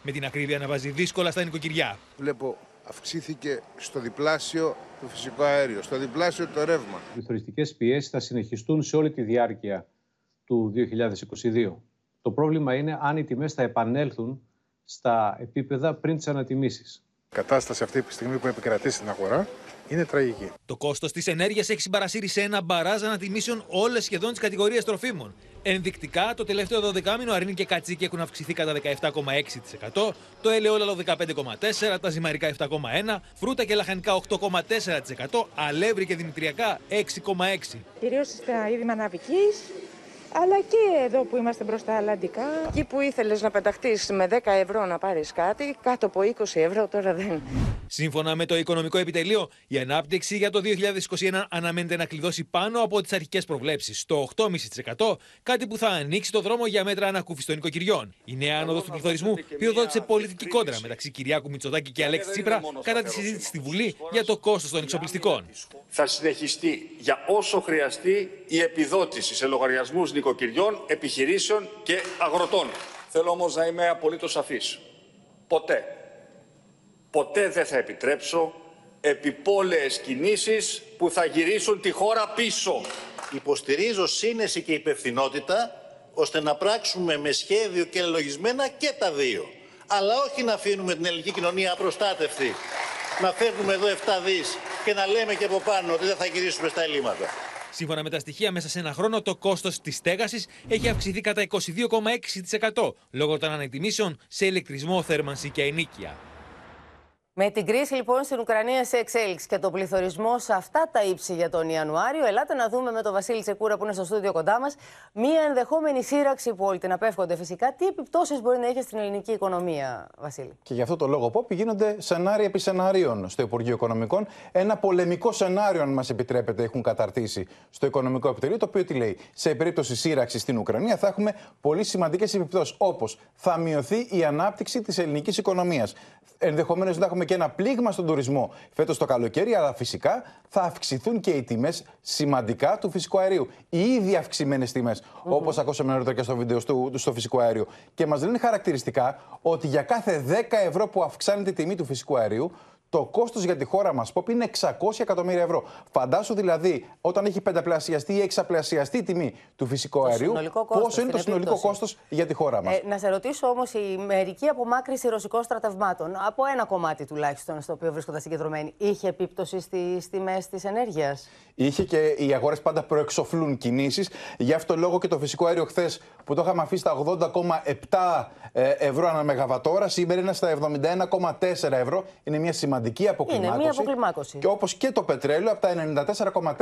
Με την ακρίβεια να βάζει δύσκολα στα νοικοκυριά. Βλέπω αυξήθηκε στο διπλάσιο το φυσικό αέριο, στο διπλάσιο το ρεύμα. Οι θωριστικές πιέσεις θα συνεχιστούν σε όλη τη διάρκεια του 2022. Το πρόβλημα είναι αν οι τιμές θα επανέλθουν στα επίπεδα πριν τις ανατιμήσεις. Η κατάσταση αυτή τη στιγμή που επικρατεί στην αγορά είναι τραγική. Το κόστος της ενέργειας έχει συμπαρασύρει σε ένα μπαράζ ανατιμήσεων όλες σχεδόν τις κατηγορίες τροφίμων. Ενδεικτικά, το τελευταίο 12 μήνο αρνή και κατσίκι έχουν αυξηθεί κατά 17,6%, το ελαιόλαλο 15,4%, τα ζυμαρικά 7,1%, φρούτα και λαχανικά 8,4%, αλεύρι και δημητριακά 6,6%. Κυρίως στα είδη μαναβική, αλλά και εδώ που είμαστε μπροστά αλλαντικά. Εκεί που ήθελες να πεταχτείς με 10 ευρώ να πάρεις κάτι, κάτω από 20 ευρώ τώρα δεν. Σύμφωνα με το Οικονομικό Επιτελείο, η ανάπτυξη για το 2021 αναμένεται να κλειδώσει πάνω από τις αρχικές προβλέψεις, το 8,5%, κάτι που θα ανοίξει το δρόμο για μέτρα ανακούφισης των οικοκυριών. Η νέα άνοδος του πληθωρισμού πυροδότησε πολιτική κόντρα μεταξύ Κυριάκου Μητσοτάκη και Αλέξη Τσίπρα κατά τη συζήτηση στη Βουλή για το κόστος των εξοπλιστικών. Θα συνεχιστεί για όσο χρειαστεί η επιδότηση σε λογαριασμούς νοικοκυριών, επιχειρήσεων και αγροτών. Θέλω όμως να είμαι απολύτως σαφής. Ποτέ, ποτέ δεν θα επιτρέψω επιπόλαιες κινήσεις που θα γυρίσουν τη χώρα πίσω. Υποστηρίζω σύνεση και υπευθυνότητα ώστε να πράξουμε με σχέδιο και λογισμένα και τα δύο. Αλλά όχι να αφήνουμε την ελληνική κοινωνία απροστάτευτη. Να φέρνουμε εδώ 7 δις και να λέμε και από πάνω ότι δεν θα γυρίσουμε στα ελλείμματα. Σύμφωνα με τα στοιχεία, μέσα σε ένα χρόνο το κόστος της στέγασης έχει αυξηθεί κατά 22,6% λόγω των ανεκτιμήσεων σε ηλεκτρισμό, θέρμανση και ενίκεια. Με την κρίση λοιπόν στην Ουκρανία σε εξέλιξη και τον πληθωρισμό σε αυτά τα ύψη για τον Ιανουάριο, ελάτε να δούμε με τον Βασίλη Τσεκούρα που είναι στο στούντιο κοντά μας μία ενδεχόμενη σύραξη που όλοι την απέφχονται φυσικά. Τι επιπτώσεις μπορεί να έχει στην ελληνική οικονομία, Βασίλη; Και γι' αυτό το λόγο, Πόπ, γίνονται σενάρια επί σενάριων στο Υπουργείο Οικονομικών. Ένα πολεμικό σενάριο, αν μας επιτρέπετε, έχουν καταρτήσει στο Οικονομικό Επιτελείο, το οποίο τι λέει; Σε περίπτωση σύραξης στην Ουκρανία θα έχουμε πολύ σημαντικές επιπτώσεις. Όπως θα μειωθεί η ανάπτυξη της ελληνικής οικονομίας. Ενδεχομένως να έχουμε και ένα πλήγμα στον τουρισμό φέτος το καλοκαίρι, αλλά φυσικά θα αυξηθούν και οι τιμές σημαντικά του φυσικού αερίου. Οι ήδη αυξημένες τιμές, mm-hmm. όπως ακούσαμε νωρίτερα και στο βίντεο στο, στο φυσικό αέριο. Και μας λένε χαρακτηριστικά ότι για κάθε 10 ευρώ που αυξάνεται η τιμή του φυσικού αερίου, το κόστος για τη χώρα μας, Πόπ, είναι 600 εκατομμύρια ευρώ. Φαντάσου δηλαδή, όταν έχει πενταπλασιαστεί ή εξαπλασιαστεί η τιμή του φυσικού το αερίου, πόσο είναι το συνολικό κόστος για τη χώρα μας. Ε, να σε ρωτήσω όμως, η μερική απομάκρυση ρωσικών στρατευμάτων, από ένα κομμάτι τουλάχιστον στο οποίο βρίσκονταν συγκεντρωμένοι, είχε επίπτωση στις τιμές της ενέργειας; Είχε και οι αγορές πάντα προεξοφλούν κινήσεις. Γι' αυτό το λόγο και το φυσικό αέριο χθες που το είχαμε αφήσει στα 80,7 ε, ευρώ ανά μεγαβατόρα, σήμερα είναι στα 71,4 ευρώ. Είναι μια σημαντική αποκλιμάκωση. Είναι μια αποκλιμάκωση. Και όπως και το πετρέλαιο, από τα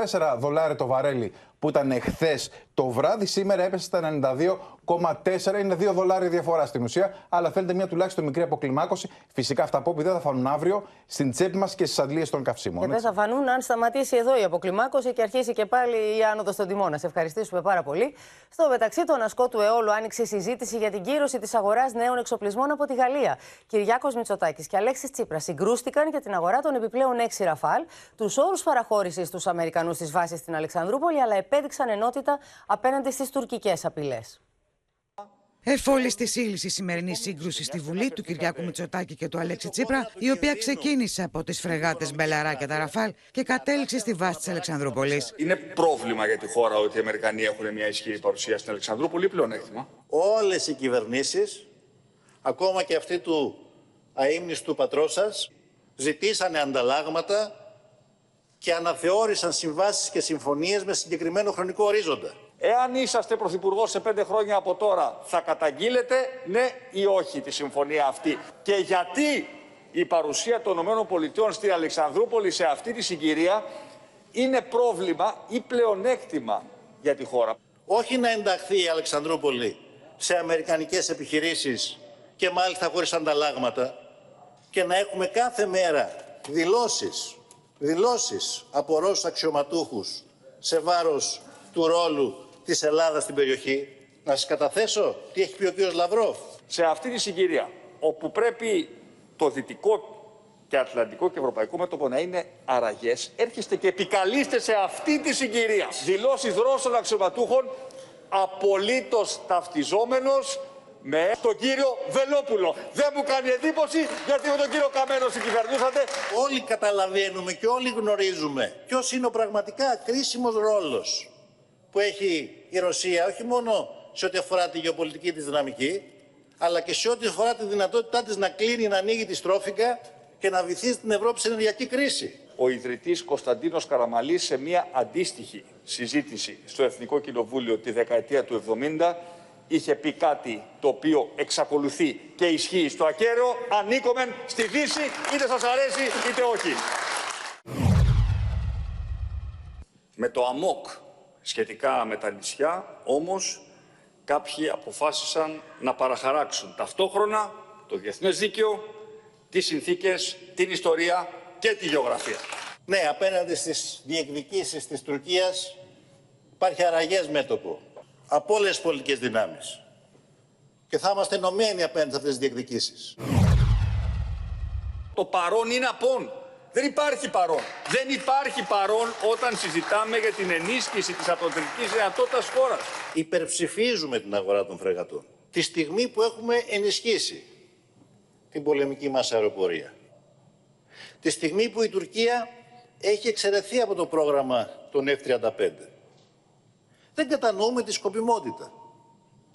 94,4 δολάρια το βαρέλι που ήταν χθες το βράδυ, σήμερα έπεσε στα 92,4. Είναι 2 δολάρια διαφορά στην ουσία. Αλλά θέλετε μια τουλάχιστον μικρή αποκλιμάκωση. Φυσικά αυτά που δεν θα φανούν αύριο στην τσέπη μας και στις αντλίες των καυσίμων. Και δεν θα φανούν αν σταματήσει εδώ η αποκλιμάκωση και αρχίσει και πάλι η άνοδος των τιμών. Να σε ευχαριστήσουμε πάρα πολύ. Στο μεταξύ, τον ασκό του αιώλου άνοιξε συζήτηση για την κύρωση της αγοράς νέων εξοπλισμών από τη Γαλλία. Κυριάκος Μητσοτάκης και Αλέξης Τσίπρας συγκρούστηκαν για την αγορά των επιπλέον 6 ραφάλ, τους όρους παραχώρησης στους Αμερικανούς τη βάση στην Αλεξανδρούπολη, αλλά επέδειξαν ενότητα απέναντι στις τουρκικές απειλές. Εφ' όλης της ύλης η σημερινή σύγκρουση στη Βουλή του Κυριάκου Μητσοτάκη και του Αλέξη Τσίπρα, η οποία ξεκίνησε από τις φρεγάτες Μπελαρά και τα Rafale και κατέληξε στη βάση της Αλεξανδρούπολης. Είναι πρόβλημα για τη χώρα ότι οι Αμερικανοί έχουν μια ισχυρή παρουσία στην Αλεξανδρούπολη ή πλεονέκτημα. Όλες οι κυβερνήσεις, ακόμα και αυτή του αείμνηστου πατρός σας, ζητήσανε ανταλλάγματα και αναθεώρησαν συμβάσεις και συμφωνίες με συγκεκριμένο χρονικό ορίζοντα. Εάν είσαστε πρωθυπουργός σε πέντε χρόνια από τώρα, θα καταγγείλετε ναι ή όχι τη συμφωνία αυτή; Και γιατί η παρουσία των ΗΠΑ στην Αλεξανδρούπολη σε αυτή τη συγκυρία είναι πρόβλημα ή πλεονέκτημα για τη χώρα; Όχι να ενταχθεί η Αλεξανδρούπολη σε αμερικανικές επιχειρήσεις και μάλιστα χωρίς ανταλλάγματα και να έχουμε κάθε μέρα δηλώσεις, δηλώσεις από Ρώσους αξιωματούχους σε βάρος του ρόλου της Ελλάδας στην περιοχή. Να σας καταθέσω τι έχει πει ο κ. Λαυρόφ. Σε αυτή τη συγκυρία, όπου πρέπει το δυτικό και ατλαντικό και ευρωπαϊκό μέτωπο να είναι αραγές, έρχεστε και επικαλείστε σε αυτή τη συγκυρία δηλώσεις Ρώσων αξιωματούχων απολύτως ταυτιζόμενος με τον κύριο Βελόπουλο. Δεν μου κάνει εντύπωση γιατί με τον κύριο Καμένο συγκυβερνούσατε. Όλοι καταλαβαίνουμε και όλοι γνωρίζουμε ποιος είναι ο πραγματικά κρίσιμος ρόλος που έχει η Ρωσία όχι μόνο σε ό,τι αφορά τη γεωπολιτική της δυναμική, αλλά και σε ό,τι αφορά τη δυνατότητά της να κλείνει, να ανοίγει τη στρόφικα και να βυθίσει την Ευρώπη σε ενεργειακή κρίση. Ο ιδρυτής Κωνσταντίνος Καραμαλής σε μια αντίστοιχη συζήτηση στο Εθνικό Κοινοβούλιο τη δεκαετία του 70 είχε πει κάτι το οποίο εξακολουθεί και ισχύει στο ακέραιο ανήκομεν στη Δύση είτε σας αρέσει είτε όχι. Με το ΑΜΟΚ σχετικά με τα νησιά όμως κάποιοι αποφάσισαν να παραχαράξουν ταυτόχρονα το διεθνές δίκαιο, τις συνθήκες, την ιστορία και τη γεωγραφία. Ναι, απέναντι στις διεκδικήσεις της Τουρκίας υπάρχει αραγές μέτωπο από όλες τις πολιτικές δυνάμεις. Και θα είμαστε ενωμένοι απέναντι σε αυτές τις διεκδικήσεις. Το παρόν είναι απόν. Δεν υπάρχει παρόν. Δεν υπάρχει παρόν όταν συζητάμε για την ενίσχυση της αποδοτικής δυνατότητας χώρας. Υπερψηφίζουμε την αγορά των φρεγατών. Τη στιγμή που έχουμε ενισχύσει την πολεμική μας αεροπορία. Τη στιγμή που η Τουρκία έχει εξαιρεθεί από το πρόγραμμα των F-35. Δεν κατανοούμε τη σκοπιμότητα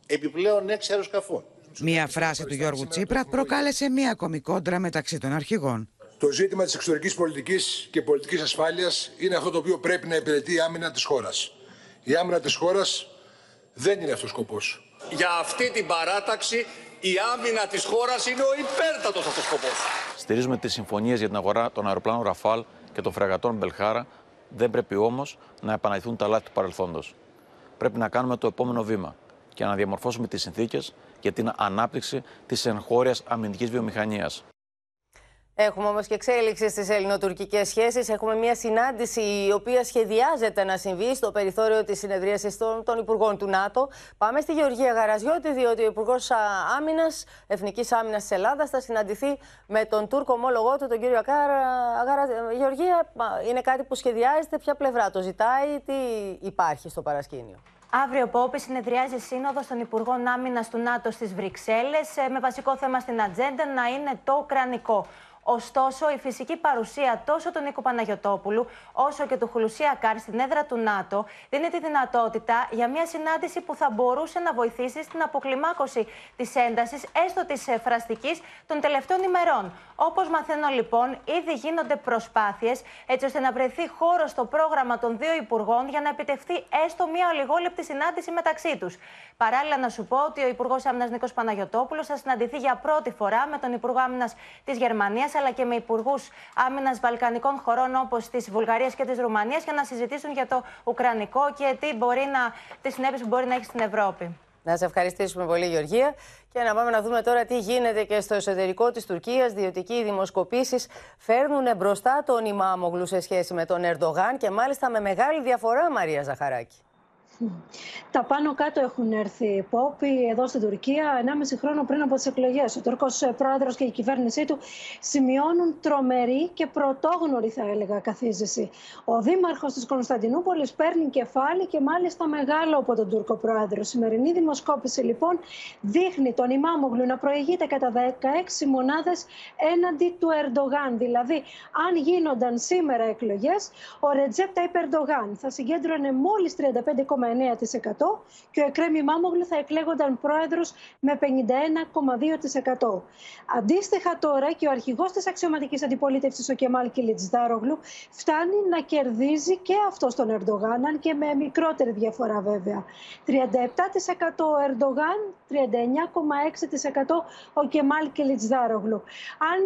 επιπλέον έξι αεροσκαφών. Μία φράση του Γιώργου Τσίπρα προκάλεσε μία ακόμη κόντρα μεταξύ των αρχηγών. Το ζήτημα της εξωτερικής πολιτικής και πολιτικής ασφάλειας είναι αυτό το οποίο πρέπει να υπηρετεί η άμυνα της χώρας. Η άμυνα της χώρας δεν είναι αυτός ο σκοπός. Για αυτή την παράταξη η άμυνα της χώρας είναι ο υπέρτατος αυτός σκοπός. Στηρίζουμε τις συμφωνίες για την αγορά των αεροπλάνων Ραφάλ και των φρεγατών Μπελχάρα. Δεν πρέπει όμως να επαναληφθούν τα λάθη του παρελθόντος. Πρέπει να κάνουμε το επόμενο βήμα και να διαμορφώσουμε τις συνθήκες για την ανάπτυξη της εγχώριας αμυντικής βιομηχανίας. Έχουμε όμως και εξέλιξη στις ελληνοτουρκικές σχέσεις. Έχουμε μια συνάντηση η οποία σχεδιάζεται να συμβεί στο περιθώριο της συνεδρίασης των, των Υπουργών του ΝΑΤΟ. Πάμε στη Γεωργία Γαραζιώτη, διότι ο Υπουργός Άμυνας, Εθνικής Άμυνας της Ελλάδας, θα συναντηθεί με τον Τούρκο ομόλογό του, τον κύριο Ακάρα. Γεωργία, είναι κάτι που σχεδιάζεται. Ποια πλευρά το ζητάει, τι υπάρχει στο παρασκήνιο; Αύριο Πόπη συνεδριάζει σύνοδος των Υπουργών Άμυνας του ΝΑΤΟ στις Βρυξέλλες ε, με βασικό θέμα στην ατζέντα να είναι το Ουκρανικό. Ωστόσο, η φυσική παρουσία τόσο του Νίκου Παναγιοτόπουλου όσο και του Χουλουσία Κάρ στην έδρα του ΝΑΤΟ δίνει τη δυνατότητα για μια συνάντηση που θα μπορούσε να βοηθήσει στην αποκλιμάκωση της έντασης, έστω της φραστική, των τελευταίων ημερών. Όπως μαθαίνω λοιπόν, ήδη γίνονται προσπάθειες έτσι ώστε να βρεθεί χώρο στο πρόγραμμα των δύο Υπουργών για να επιτευχθεί έστω μια ολιγόλεπτη συνάντηση μεταξύ τους. Παράλληλα, να σου πω ότι ο Υπουργός Άμυνας Νίκος Παναγιοτόπουλος θα συναντηθεί για πρώτη φορά με τον Υπουργό Άμυνας της Γερμανίας αλλά και με υπουργούς άμυνας Βαλκανικών χωρών όπως της Βουλγαρίας και της Ρουμανίας για να συζητήσουν για το Ουκρανικό και τι μπορεί να, τις συνέπειες που μπορεί να έχει στην Ευρώπη. Να σε ευχαριστήσουμε πολύ, Γεωργία. Και να πάμε να δούμε τώρα τι γίνεται και στο εσωτερικό της Τουρκίας, διότι εκεί οι δημοσκοπήσεις φέρνουν μπροστά τον Ιμάμογλου σε σχέση με τον Ερντογάν και μάλιστα με μεγάλη διαφορά, Μαρία Ζαχαράκη. Τα πάνω κάτω έχουν έρθει πόποι εδώ στην Τουρκία 1,5 χρόνο πριν από τις εκλογές. Ο Τουρκό πρόεδρος και η κυβέρνησή του σημειώνουν τρομερή και πρωτόγνωρη, θα έλεγα, καθίζηση. Ο δήμαρχος της Κωνσταντινούπολης παίρνει κεφάλι και μάλιστα μεγάλο από τον Τούρκο πρόεδρο. Η σημερινή δημοσκόπηση λοιπόν δείχνει τον Ιμάμογλου να προηγείται κατά 16 μονάδες έναντι του Ερντογάν. Δηλαδή, αν γίνονταν σήμερα εκλογές, ο Ρετζέπτα Υπερντογάν θα συγκέντρωνε μόλις 35,1% και ο Εκρέμι Μάμογλου θα εκλέγονταν πρόεδρος με 51,2%. Αντίστοιχα τώρα και ο αρχηγός της αξιωματικής αντιπολίτευσης, ο Κεμάλ Κιλιτζδάρογλου, φτάνει να κερδίζει και αυτό τον Ερντογάν, αν και με μικρότερη διαφορά βέβαια. 37% ο Ερντογάν, 39,6% ο Κεμάλ Κιλιτζδάρογλου. Αν,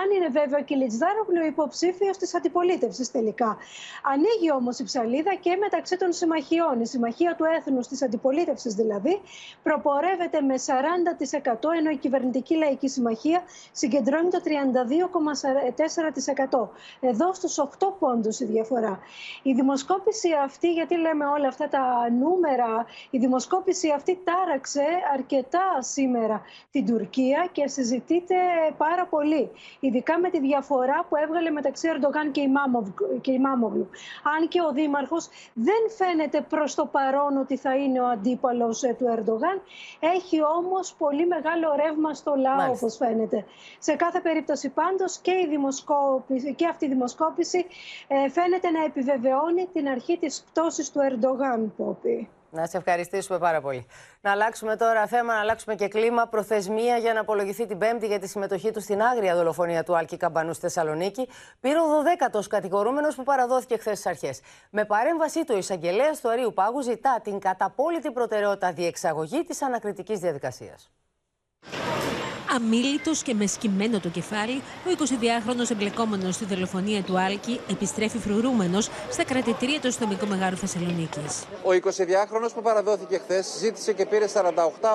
αν είναι βέβαια ο Κιλιτζδάρογλου υποψήφιος της αντιπολίτευσης τελικά. Ανοίγει όμως η ψαλίδα και μεταξύ των συμμαχιών. Η συμμαχία του έθνους, της αντιπολίτευσης δηλαδή, προπορεύεται με 40% ενώ η κυβερνητική λαϊκή συμμαχία συγκεντρώνει το 32,4%. Εδώ στους 8 πόντους η διαφορά. Η δημοσκόπηση αυτή, γιατί λέμε όλα αυτά τα νούμερα, η δημοσκόπηση αυτή τάραξε αρκετά σήμερα την Τουρκία και συζητείται πάρα πολύ. Ειδικά με τη διαφορά που έβγαλε μεταξύ Ερντογάν και Ημάμογλου. Αν και ο Δήμαρχος δεν φαίνεται προς το παρόν ότι θα είναι ο αντίπαλος ε, του Ερντογάν. Έχει όμως πολύ μεγάλο ρεύμα στο λαό, Μάλιστα. όπως φαίνεται. Σε κάθε περίπτωση πάντως και, η δημοσκόπηση, και αυτή η δημοσκόπηση ε, φαίνεται να επιβεβαιώνει την αρχή της πτώσης του Ερντογάν, Πόπη. Να σε ευχαριστήσουμε πάρα πολύ. Να αλλάξουμε τώρα θέμα, να αλλάξουμε και κλίμα. Προθεσμία για να απολογηθεί την Πέμπτη για τη συμμετοχή του στην άγρια δολοφονία του Άλκη Καμπανού στη Θεσσαλονίκη. Πήρε ο 12ο κατηγορούμενος που παραδόθηκε χθες στις αρχές. Με παρέμβασή του, ο εισαγγελέας του Αρίου Πάγου ζητά την καταπόλητη προτεραιότητα διεξαγωγή της ανακριτικής διαδικασίας. Αμήλυτο και με σκυμμένο το κεφάλι, ο 22χρονο εμπλεκόμενος στη δολοφονία του Άλκη επιστρέφει φρουρούμενος στα κρατητήρια του αστυνομικού μεγάρου Θεσσαλονίκης. Ο 22χρονο που παραδόθηκε χθες ζήτησε και πήρε 48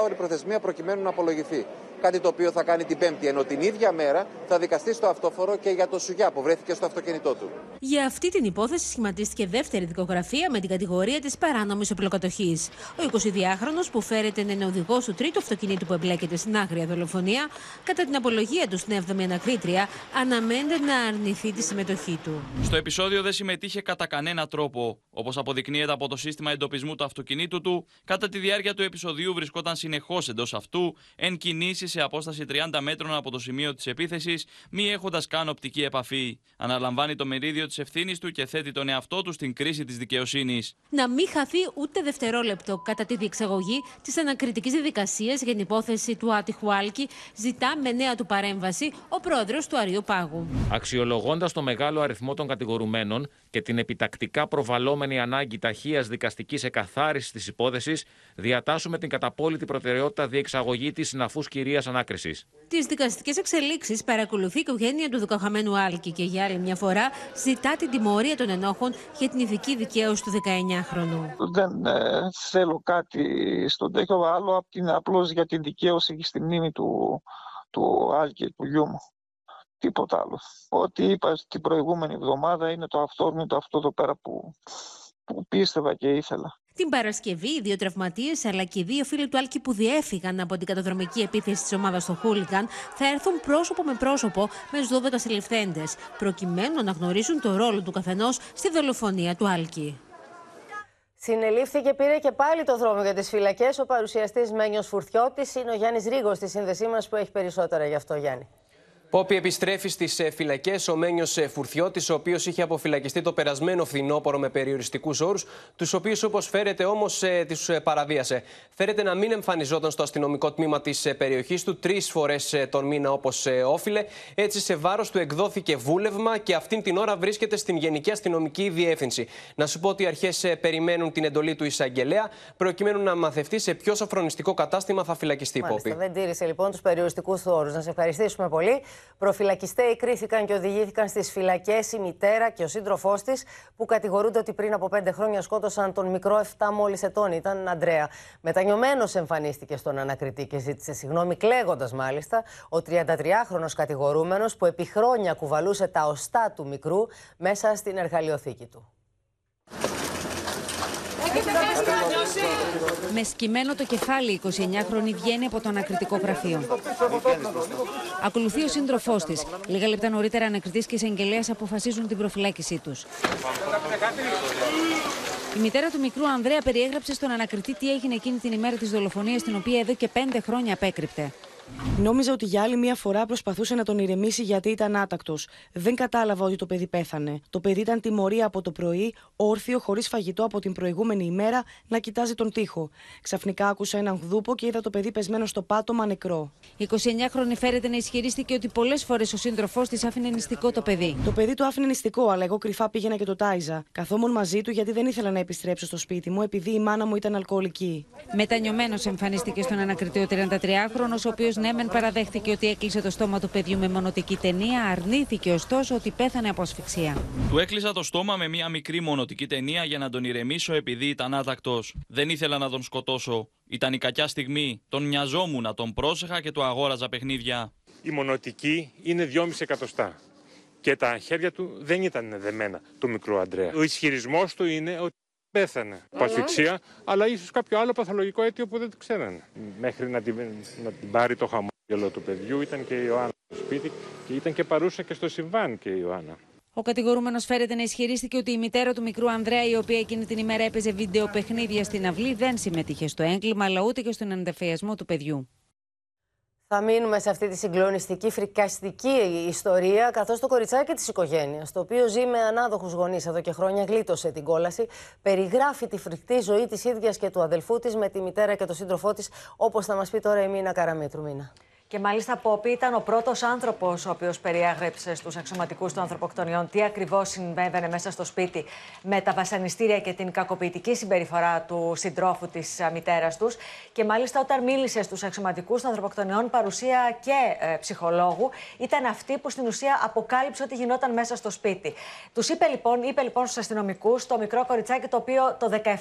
ώρη προθεσμία προκειμένου να απολογηθεί. Κάτι το οποίο θα κάνει την Πέμπτη, ενώ την ίδια μέρα θα δικαστεί στο αυτόφορο και για το Σουγιά που βρέθηκε στο αυτοκίνητό του. Για αυτή την υπόθεση σχηματίστηκε δεύτερη δικογραφία με την κατηγορία της παράνομης οπλοκατοχής. Ο 22χρονο που φέρεται να είναι οδηγός του τρίτου αυτοκινήτου που εμπλέκεται στην άγρια δολοφονία, κατά την απολογία του στην 7η ανακρίτρια, αναμένεται να αρνηθεί τη συμμετοχή του. Στο επεισόδιο δεν συμμετείχε κατά κανένα τρόπο. Όπως αποδεικνύεται από το σύστημα εντοπισμού του αυτοκινήτου του, κατά τη διάρκεια του επεισοδίου βρισκόταν συνεχώς εντός αυτού, εν κινήσει σε απόσταση 30 μέτρων από το σημείο της επίθεσης, μη έχοντας καν οπτική επαφή. Αναλαμβάνει το μερίδιο της ευθύνης του και θέτει τον εαυτό του στην κρίση της δικαιοσύνης. Να μην χαθεί ούτε δευτερόλεπτο κατά τη διεξαγωγή της ανακριτικής διαδικασίας για την υπόθεση του άτυχου Άλκη, ζητά με νέα του παρέμβαση ο πρόεδρος του Αρίου Πάγου. Αξιολογώντας το μεγάλο αριθμό των κατηγορουμένων και την επιτακτικά προβαλλόμενη ανάγκη ταχείας δικαστικής εκαθάρισης της υπόθεσης, διατάσσουμε την καταπόλητη προτεραιότητα διεξαγωγή της συναφούς κυρίας ανάκρισης. Τις δικαστικές εξελίξεις παρακολουθεί η οικογένεια του δικαχαμένου Άλκη και για άλλη μια φορά ζητά την τιμωρία των ενόχων για την ηθική δικαίωση του 19χρονου. Δεν ε, θέλω κάτι στον τέτοιο άλλο από την απλώς για την δικαίωση και στη μνήμη του, του Άλκη, του γιού μου. Τίποτα άλλο. Ό,τι είπα την προηγούμενη εβδομάδα είναι το αυτόρμητο αυτό εδώ πέρα που, που πίστευα και ήθελα. Την Παρασκευή, οι δύο τραυματίες αλλά και οι δύο φίλοι του Άλκη που διέφυγαν από την καταδρομική επίθεση της ομάδας στο Χούλιγκαν θα έρθουν πρόσωπο με πρόσωπο με τους 12 συλληφθέντες, προκειμένου να γνωρίσουν το ρόλο του καθενός στη δολοφονία του Άλκη. Συνελήφθη και πήρε και πάλι το δρόμο για τις φυλακές. Ο παρουσιαστής Μένιος Φουρτιώτης είναι ο Γιάννης Ρίγος στη σύνδεσή μας που έχει περισσότερα γι' αυτό, Γιάννη. Πόπι επιστρέφει στις φυλακές ο Μένιος Φουρτιώτη, ο οποίος είχε αποφυλακιστεί το περασμένο φθινόπωρο με περιοριστικούς όρους, τους οποίους όπως φέρεται όμως τους παραβίασε. Φέρεται να μην εμφανιζόταν στο αστυνομικό τμήμα της περιοχής του τρεις φορές τον μήνα όπως όφιλε. Έτσι, σε βάρος του εκδόθηκε βούλευμα και αυτήν την ώρα βρίσκεται στην Γενική Αστυνομική Διεύθυνση. Να σου πω ότι οι αρχές περιμένουν την εντολή του εισαγγελέα, προκειμένου να μαθευτεί σε ποιο σοφρονιστικό κατάστημα θα φυλακιστεί, Μάλιστα, Πόπι. δεν τήρησε λοιπόν τους περιοριστικούς όρους. Να σε ευχαριστήσουμε πολύ. Προφυλακιστέοι κρίθηκαν και οδηγήθηκαν στις φυλακές η μητέρα και ο σύντροφός της, που κατηγορούνται ότι πριν από πέντε χρόνια σκότωσαν τον μικρό 7 μόλι ετών. Ήταν Αντρέα. Μετανιωμένος εμφανίστηκε στον ανακριτή και ζήτησε συγγνώμη, κλαίγοντας μάλιστα ο 33χρονο κατηγορούμενος που επί χρόνια κουβαλούσε τα οστά του μικρού μέσα στην εργαλειοθήκη του. Με σκυμμένο το κεφάλι, η 29χρονη βγαίνει από το ανακριτικό γραφείο. Ακολουθεί ο σύντροφός της. Λίγα λεπτά νωρίτερα, ανακριτής και εισαγγελέας αποφασίζουν την προφυλάκησή τους. Η μητέρα του μικρού Ανδρέα περιέγραψε στον ανακριτή τι έγινε εκείνη την ημέρα της δολοφονίας, την οποία εδώ και πέντε χρόνια απέκρυπτε. Νόμιζα ότι για άλλη μία φορά προσπαθούσε να τον ηρεμήσει γιατί ήταν άτακτος. Δεν κατάλαβα ότι το παιδί πέθανε. Το παιδί ήταν τιμωρία από το πρωί, όρθιο, χωρίς φαγητό από την προηγούμενη ημέρα, να κοιτάζει τον τοίχο. Ξαφνικά άκουσα έναν γδούπο και είδα το παιδί πεσμένο στο πάτωμα νεκρό. Η 29χρονη φέρεται να ισχυρίστηκε ότι πολλές φορές ο σύντροφός της άφηνε νηστικό το παιδί. Το παιδί του άφηνε νηστικό, αλλά εγώ κρυφά πήγαινα και το τάιζα. Καθόμουν μαζί του γιατί δεν ήθελα να επιστρέψω στο σπίτι μου, επειδή η μάνα μου ήταν αλκοολική. Μετανιωμένος εμφανίστηκε στον ανακριτή ο 33χρονο, ο οποίος ναι, μεν παραδέχτηκε ότι έκλεισε το στόμα του παιδιού με μονοτική ταινία, αρνήθηκε ωστόσο ότι πέθανε από ασφυξία. Του έκλεισα το στόμα με μία μικρή μονοτική ταινία για να τον ηρεμήσω επειδή ήταν άτακτος. Δεν ήθελα να τον σκοτώσω. Ήταν η κακιά στιγμή. Τον μοιαζόμουν, να τον πρόσεχα και του αγόραζα παιχνίδια. Η μονοτική είναι 2,5 εκατοστά. Και τα χέρια του δεν ήταν δεμένα του μικρού Αντρέα. Ο ισχυρισμός του είναι ότι πέθανε από ασφυξία, αλλά ίσως κάποιο άλλο παθολογικό αίτιο που δεν το ξέρανε. Μέχρι να την, να την πάρει το χαμόγελο του παιδιού ήταν και η Ιωάννα στο σπίτι και ήταν και παρούσα και στο συμβάν και η Ιωάννα. Ο κατηγορούμενος φέρεται να ισχυρίστηκε ότι η μητέρα του μικρού Ανδρέα, η οποία εκείνη την ημέρα έπαιζε βίντεο παιχνίδια στην αυλή, δεν συμμετείχε στο έγκλημα, αλλά ούτε και στον εντεφιασμό του παιδιού. Θα μείνουμε σε αυτή τη συγκλονιστική, φρικαστική ιστορία, καθώς το κοριτσάκι της οικογένειας, το οποίο ζει με ανάδοχους γονείς εδώ και χρόνια, γλίτωσε την κόλαση, περιγράφει τη φρικτή ζωή της ίδιας και του αδελφού της με τη μητέρα και τον σύντροφό της, όπως θα μας πει τώρα η Μίνα Καραμίτρου. Μίνα. Και μάλιστα Πόπη ήταν ο πρώτος άνθρωπος ο οποίος περιέγραψε στους αξιωματικούς των ανθρωποκτονιών τι ακριβώς συμβαίνει μέσα στο σπίτι με τα βασανιστήρια και την κακοποιητική συμπεριφορά του συντρόφου της μητέρας τους. Και μάλιστα όταν μίλησε στους αξιωματικούς των ανθρωποκτονιών, παρουσία και ε, ψυχολόγου, ήταν αυτή που στην ουσία αποκάλυψε ότι γινόταν μέσα στο σπίτι. Τους είπε λοιπόν, είπε λοιπόν στους αστυνομικούς το μικρό κοριτσάκι το οποίο το 17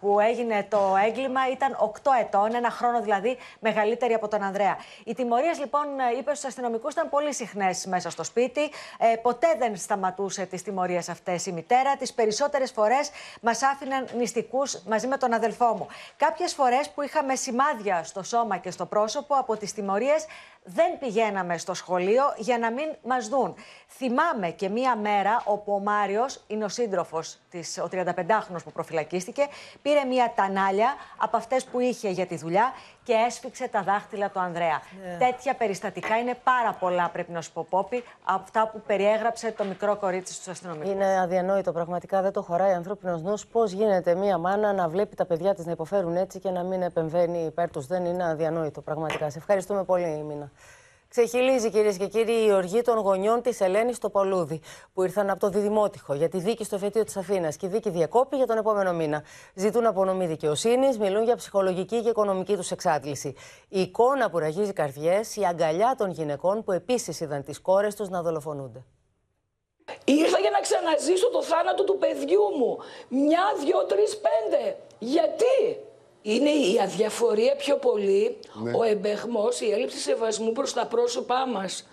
που έγινε το έγκλημα ήταν 8 ετών, ένα χρόνο δηλαδή μεγαλύτερη από τον Ανδρέα. Η τιμωρίε, λοιπόν, ε, είπε στους αστυνομικούς, ήταν πολύ συχνές μέσα στο σπίτι. Ε, ποτέ δεν σταματούσε τις τιμωρίες αυτές η μητέρα. Τις περισσότερες φορές μας άφηναν νηστικούς μαζί με τον αδελφό μου. Κάποιες φορές που είχαμε σημάδια στο σώμα και στο πρόσωπο από τις τιμωρίες, δεν πηγαίναμε στο σχολείο για να μην μας δουν. Θυμάμαι και μία μέρα όπου ο Μάριος, είναι ο σύντροφος ο 35χρονο που προφυλακίστηκε, πήρε μία τανάλια από αυτές που είχε για τη δουλειά και έσφιξε τα δάχτυλα του Ανδρέα. Ναι. Τέτοια περιστατικά είναι πάρα πολλά, πρέπει να σου πω, Πόπη, από αυτά που περιέγραψε το μικρό κορίτσι στους αστυνομικούς. Είναι αδιανόητο. Πραγματικά δεν το χωράει ανθρώπινος νους. Πώς γίνεται μία μάνα να βλέπει τα παιδιά της να υποφέρουν έτσι και να μην επεμβαίνει υπέρ τους. Δεν είναι αδιανόητο, πραγματικά. Σε ευχαριστούμε πολύ, Μίνα. Ξεχυλίζει κυρίες και κύριοι η οργή των γονιών της Ελένης στο Πολούδι, που ήρθαν από το Διδημότυχο για τη δίκη στο εφετείο της Αθήνας και η δίκη διακόπη για τον επόμενο μήνα. Ζητούν απονομή δικαιοσύνης, μιλούν για ψυχολογική και οικονομική τους εξάντληση. Η εικόνα που ραγίζει καρδιές, η αγκαλιά των γυναικών που επίσης είδαν τις κόρες τους να δολοφονούνται. Ήρθα για να ξαναζήσω το θάνατο του παιδιού μου. Μια, δυο, τρεις, πέντε. Γιατί; Είναι η αδιαφορία πιο πολύ, ναι. ο εμπεχμός, η έλλειψη σεβασμού προς τα πρόσωπά μας.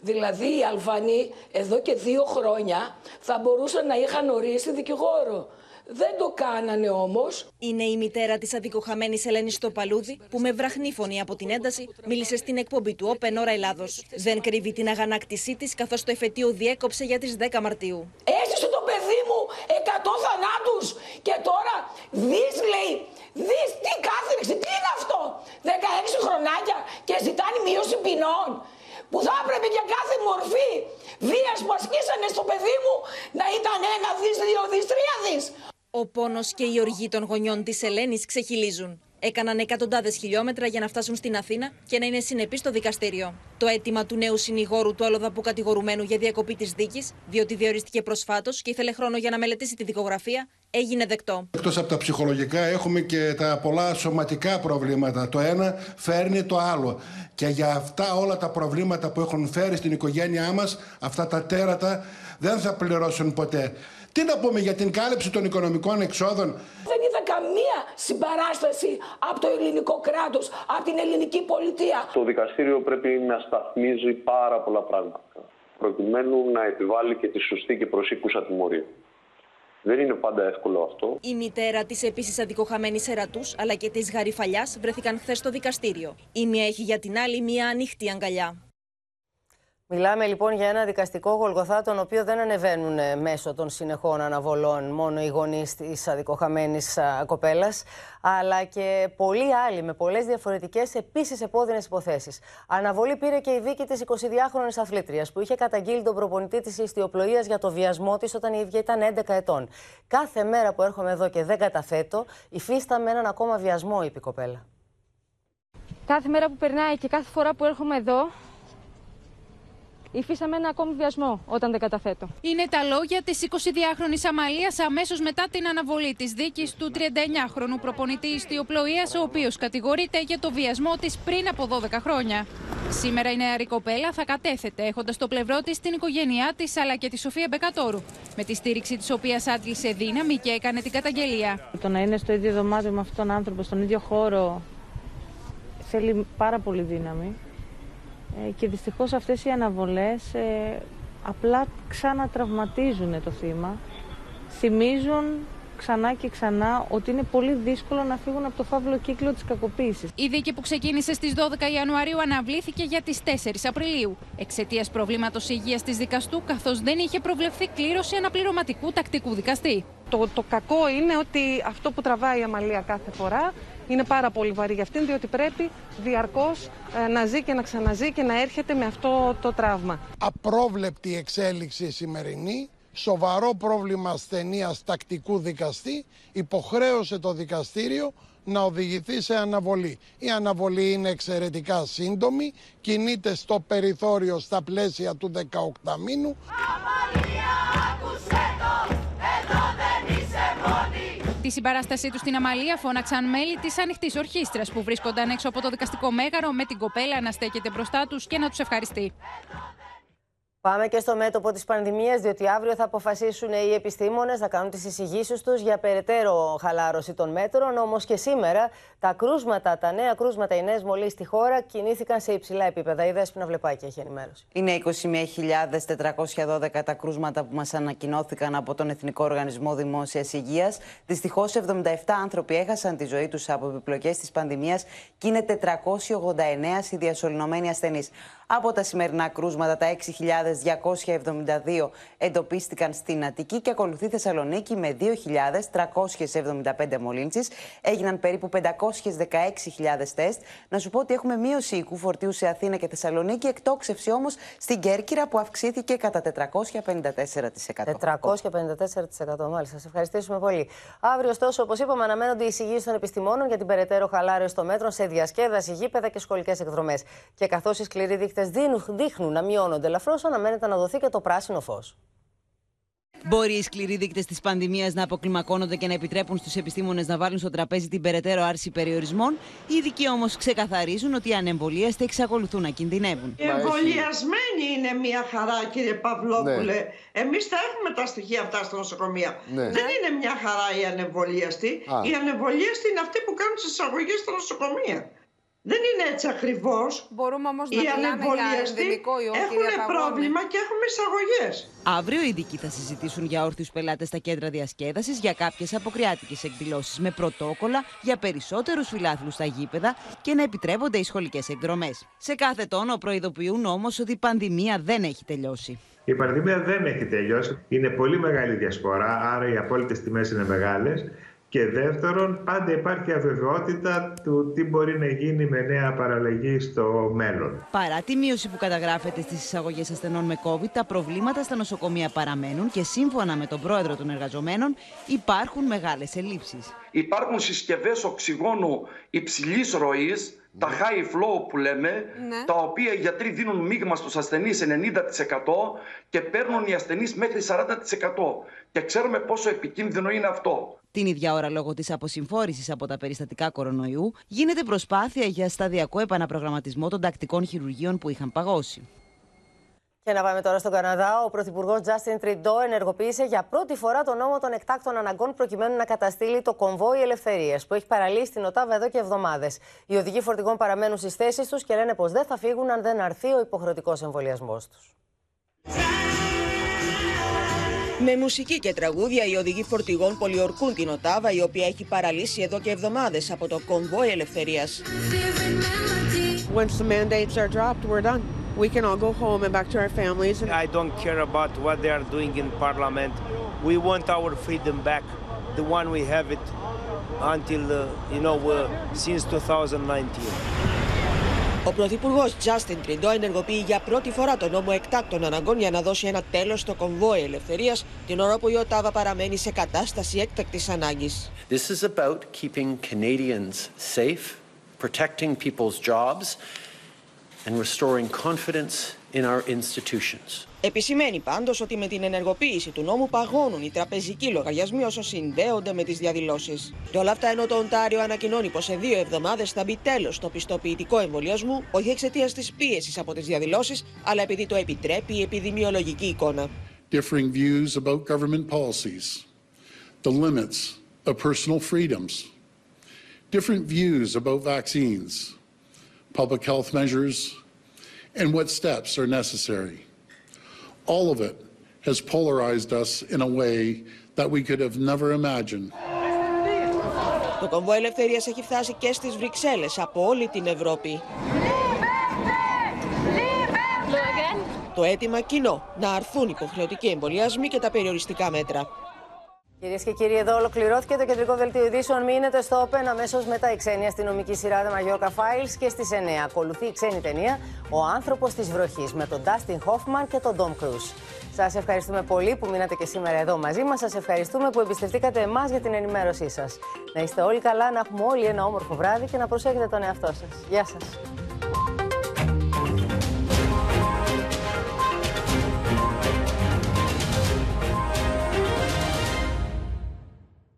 Δηλαδή οι Αλβανοί εδώ και δύο χρόνια θα μπορούσαν να είχαν ορίσει δικηγόρο. Δεν το κάνανε όμως. Είναι η μητέρα της αδικοχαμένης Ελένης στο Παλούδι, που με βραχνή φωνή από την ένταση μίλησε στην εκπομπή του Open Ώρα Ελλάδος. Δεν κρύβει την αγανάκτησή της, καθώς το εφετείο διέκοψε για τις 10 Μαρτίου. Έζησε το παιδί μου 100 θανάτους και τώρα δεις, λέει, δεις τι κάθριξη, τι είναι αυτό. 16 χρονάκια και ζητάνε μείωση ποινών που θα έπρεπε για κάθε μορφή βίας που ασκήσανε στο παιδί μου να ήταν ένα δις, δύο δις, τρία δις. Ο πόνος και η οργή των γονιών της Ελένης ξεχυλίζουν. Έκαναν εκατοντάδες χιλιόμετρα για να φτάσουν στην Αθήνα και να είναι συνεπείς στο δικαστήριο. Το αίτημα του νέου συνηγόρου του αλλοδαπού κατηγορουμένου για διακοπή της δίκης, διότι διορίστηκε προσφάτως και ήθελε χρόνο για να μελετήσει τη δικογραφία, έγινε δεκτό. Εκτός από τα ψυχολογικά, έχουμε και τα πολλά σωματικά προβλήματα. Το ένα φέρνει το άλλο. Και για αυτά όλα τα προβλήματα που έχουν φέρει στην οικογένειά μας, αυτά τα τέρατα δεν θα πληρώσουν ποτέ. Τι να πούμε για την κάλυψη των οικονομικών εξόδων; Δεν είδα καμία συμπαράσταση από το ελληνικό κράτος, από την ελληνική πολιτεία. Το δικαστήριο πρέπει να σταθμίζει πάρα πολλά πράγματα προκειμένου να επιβάλλει και τη σωστή και προσήκουσα τιμωρία. Δεν είναι πάντα εύκολο αυτό. Η μητέρα της επίσης αδικοχαμένης Ερατούς αλλά και της Γαριφαλιάς βρέθηκαν χθες στο δικαστήριο. Η μία έχει για την άλλη μία ανοιχτή αγκαλιά. Μιλάμε λοιπόν για ένα δικαστικό γολγοθά, τον οποίο δεν ανεβαίνουν ε, μέσω των συνεχών αναβολών μόνο οι γονείς της αδικοχαμένης κοπέλας, αλλά και πολλοί άλλοι με πολλές διαφορετικές επίσης επώδυνες υποθέσεις. Αναβολή πήρε και η δίκη της 22χρονη αθλήτριας, που είχε καταγγείλει τον προπονητή της ιστιοπλοείας για το βιασμό της όταν η ίδια ήταν 11 ετών. Κάθε μέρα που έρχομαι εδώ και δεν καταθέτω, υφίσταμαι έναν ακόμα βιασμό, είπε η κοπέλα. Κάθε μέρα που περνάει και κάθε φορά που έρχομαι εδώ, υφίσαμε ένα ακόμη βιασμό όταν δεν καταθέτω. Είναι τα λόγια της 22χρονη Αμαλίας αμέσως μετά την αναβολή της δίκης του 39χρονου προπονητή ιστιοπλοείας, ο οποίος κατηγορείται για το βιασμό της πριν από 12 χρόνια. Σήμερα η νεαρή κοπέλα θα κατέθεται, έχοντας στο πλευρό της την οικογένειά της αλλά και τη Σοφία Μπεκατόρου, με τη στήριξη της οποίας άντλησε δύναμη και έκανε την καταγγελία. Το να είναι στο ίδιο δωμάτιο με αυτόν τον άνθρωπο, στον ίδιο χώρο, θέλει πάρα πολύ δύναμη. Ε, και δυστυχώς αυτές οι αναβολές ε, απλά ξανατραυματίζουν το θύμα, θυμίζουν ξανά και ξανά ότι είναι πολύ δύσκολο να φύγουν από το φαύλο κύκλο της κακοποίησης. Η δίκη που ξεκίνησε στις 12 Ιανουαρίου αναβλήθηκε για τις 4 Απριλίου εξαιτίας προβλήματος υγείας της δικαστού καθώς δεν είχε προβλεφθεί κλήρωση αναπληρωματικού τακτικού δικαστή. Το, το κακό είναι ότι αυτό που τραβάει η Αμαλία κάθε φορά είναι πάρα πολύ βαρύ για αυτήν, διότι πρέπει διαρκώς ε, να ζει και να ξαναζεί και να έρχεται με αυτό το τραύμα. Απρόβλεπτη εξέλιξη σημερινή, σοβαρό πρόβλημα ασθενείας τακτικού δικαστή, υποχρέωσε το δικαστήριο να οδηγηθεί σε αναβολή. Η αναβολή είναι εξαιρετικά σύντομη, κινείται στο περιθώριο στα πλαίσια του 18 μήνου. Τη συμπαράστασή τους στην Αμαλία φώναξαν μέλη της ανοιχτής ορχήστρας που βρίσκονταν έξω από το δικαστικό μέγαρο με την κοπέλα να στέκεται μπροστά τους και να τους ευχαριστεί. Πάμε και στο μέτωπο της πανδημίας, διότι αύριο θα αποφασίσουν οι επιστήμονες να κάνουν τις εισηγήσεις τους για περαιτέρω χαλάρωση των μέτρων. Όμως και σήμερα τα κρούσματα, τα νέα κρούσματα, οι νέες μολύσει στη χώρα κινήθηκαν σε υψηλά επίπεδα. Η Δέσπινα Βλεπάκη έχει ενημέρωση. Είναι 21.412 τα κρούσματα που μας ανακοινώθηκαν από τον Εθνικό Οργανισμό Δημόσιας Υγείας. Δυστυχώς, 77 άνθρωποι έχασαν τη ζωή τους από επιπλοκές της πανδημίας και είναι 489 οι διασωληνωμένοι ασθενείς. Από τα σημερινά κρούσματα, τα 6.272 εντοπίστηκαν στην Αττική και ακολουθεί Θεσσαλονίκη με 2.375 μολύνσεις. Έγιναν περίπου 516.000 τεστ. Να σου πω ότι έχουμε μείωση οικού φορτίου σε Αθήνα και Θεσσαλονίκη, εκτόξευση όμως στην Κέρκυρα που αυξήθηκε κατά 454%. 454% μάλιστα. Σας ευχαριστήσουμε πολύ. Αύριο, ωστόσο, όπως είπαμε, αναμένονται οι εισηγήσεις των επιστημόνων για την περαιτέρω χαλάρωση των μέτρων σε διασκέδαση, γήπεδα και σχολικές εκδρομές. Και καθώς οι σκληροί δείχτε δείχνουν να μειώνονται ελαφρώς, αναμένεται να δοθεί και το πράσινο φως. Μπορεί οι σκληροί δείκτες της πανδημίας να αποκλιμακώνονται και να επιτρέπουν στους επιστήμονες να βάλουν στο τραπέζι την περαιτέρω άρση περιορισμών. Οι ειδικοί όμως ξεκαθαρίζουν ότι οι ανεμβολίαστοι εξακολουθούν να κινδυνεύουν. Οι εμβολιασμένοι είναι μια χαρά, κύριε Παυλόπουλε. Ναι. Εμείς θα έχουμε τα στοιχεία αυτά στα νοσοκομεία. Ναι. Δεν είναι μια χαρά οι ανεμβολίαστοι. Οι ανεμβολίαστοι είναι αυτοί που κάνουν τις εισαγωγές στα νοσοκομεία. Δεν είναι έτσι ακριβώς. Μπορούμε όμως να μιλάμε για ενδεμικό ιό, Έχουν πρόβλημα και έχουμε εισαγωγές. Αύριο οι ειδικοί θα συζητήσουν για όρθιους πελάτες στα κέντρα διασκέδασης, για κάποιες αποκριάτικες εκδηλώσεις με πρωτόκολλα, για περισσότερους φιλάθλους στα γήπεδα και να επιτρέπονται οι σχολικές εκδρομές. Σε κάθε τόνο προειδοποιούν όμως ότι η πανδημία δεν έχει τελειώσει. Η πανδημία δεν έχει τελειώσει. Είναι πολύ μεγάλη διασπορά, άρα οι απόλυτες τιμές είναι μεγάλες. Και δεύτερον, πάντα υπάρχει αβεβαιότητα του τι μπορεί να γίνει με νέα παραλλαγή στο μέλλον. Παρά τη μείωση που καταγράφεται στις εισαγωγές ασθενών με COVID, τα προβλήματα στα νοσοκομεία παραμένουν και σύμφωνα με τον πρόεδρο των εργαζομένων υπάρχουν μεγάλες ελλείψεις. Υπάρχουν συσκευές οξυγόνου υψηλής ροής τα ναι. high flow που λέμε, ναι. τα οποία οι γιατροί δίνουν μείγμα στους ασθενείς 90% και παίρνουν οι ασθενείς μέχρι 40%. Και ξέρουμε πόσο επικίνδυνο είναι αυτό. Την ίδια ώρα, λόγω της αποσυμφόρησης από τα περιστατικά κορονοϊού, γίνεται προσπάθεια για σταδιακό επαναπρογραμματισμό των τακτικών χειρουργείων που είχαν παγώσει. Και να πάμε τώρα στον Καναδά. Ο Πρωθυπουργός Τζάστιν Τριντό ενεργοποίησε για πρώτη φορά τον νόμο των εκτάκτων αναγκών προκειμένου να καταστήλει το κομβόι ελευθερίας που έχει παραλύσει την Οτάβα εδώ και εβδομάδες. Οι οδηγοί φορτηγών παραμένουν στις θέσεις τους και λένε πως δεν θα φύγουν αν δεν αρθεί ο υποχρεωτικός εμβολιασμός τους. Με μουσική και τραγούδια, οι οδηγοί φορτηγών πολιορκούν την Οτάβα, η οποία έχει παραλύσει εδώ και εβδομάδε από το κομβόι ελευθερία. Once the mandates are dropped, we're done. We can all go home and back to our families. I don't care about what they are doing in parliament. We want our freedom back, the one we have it until, uh, you know, uh, since 2019. Ο Πρωθυπουργός Justin Τριντό ενεργοποιεί για πρώτη φορά τον νόμο εκτάκτων αναγκών για να δώσει ένα τέλος στο κομβόι ελευθερίας, την ώρα που η Οτάβα παραμένει σε κατάσταση έκτακτης ανάγκης. This is about keeping Canadians safe, protecting people's jobs and restoring confidence in our institutions. Επισημαίνει πάντως ότι με την ενεργοποίηση του νόμου παγώνουν οι τραπεζικοί λογαριασμοί όσο συνδέονται με τις διαδηλώσεις. Και όλα αυτά ενώ το Οντάριο ανακοινώνει πως σε δύο εβδομάδες θα μπει τέλος στο πιστοποιητικό εμβολιασμού, όχι εξαιτίας της πίεσης από τις διαδηλώσεις, αλλά επειδή το επιτρέπει η επιδημιολογική εικόνα. Differing views about government policies, the limits of personal freedoms, different views about vaccines, public health measures, and what steps are necessary. All of it has polarized us in a way that we could have never imagined. Το κομβό ελευθερίας έχει φτάσει και στις Βρυξέλλες από όλη την Ευρώπη. Το αίτημα κοινό να αρθούν υποχρεωτικοί εμβολιασμοί και τα περιοριστικά μέτρα. Κυρίες και κύριοι, εδώ ολοκληρώθηκε το κεντρικό δελτίο ειδήσεων. Μείνετε στο Open αμέσως μετά η ξένη αστυνομική σειρά The Mallorca Files και στις 9. Ακολουθεί η ξένη ταινία Ο άνθρωπος της βροχής με τον Dustin Hoffman και τον Tom Cruise. Σας ευχαριστούμε πολύ που μείνατε και σήμερα εδώ μαζί μας. Σας ευχαριστούμε που εμπιστευτήκατε εμάς για την ενημέρωσή σας. Να είστε όλοι καλά, να έχουμε όλοι ένα όμορφο βράδυ και να προσέχετε τον εαυτό σας. Γεια σας.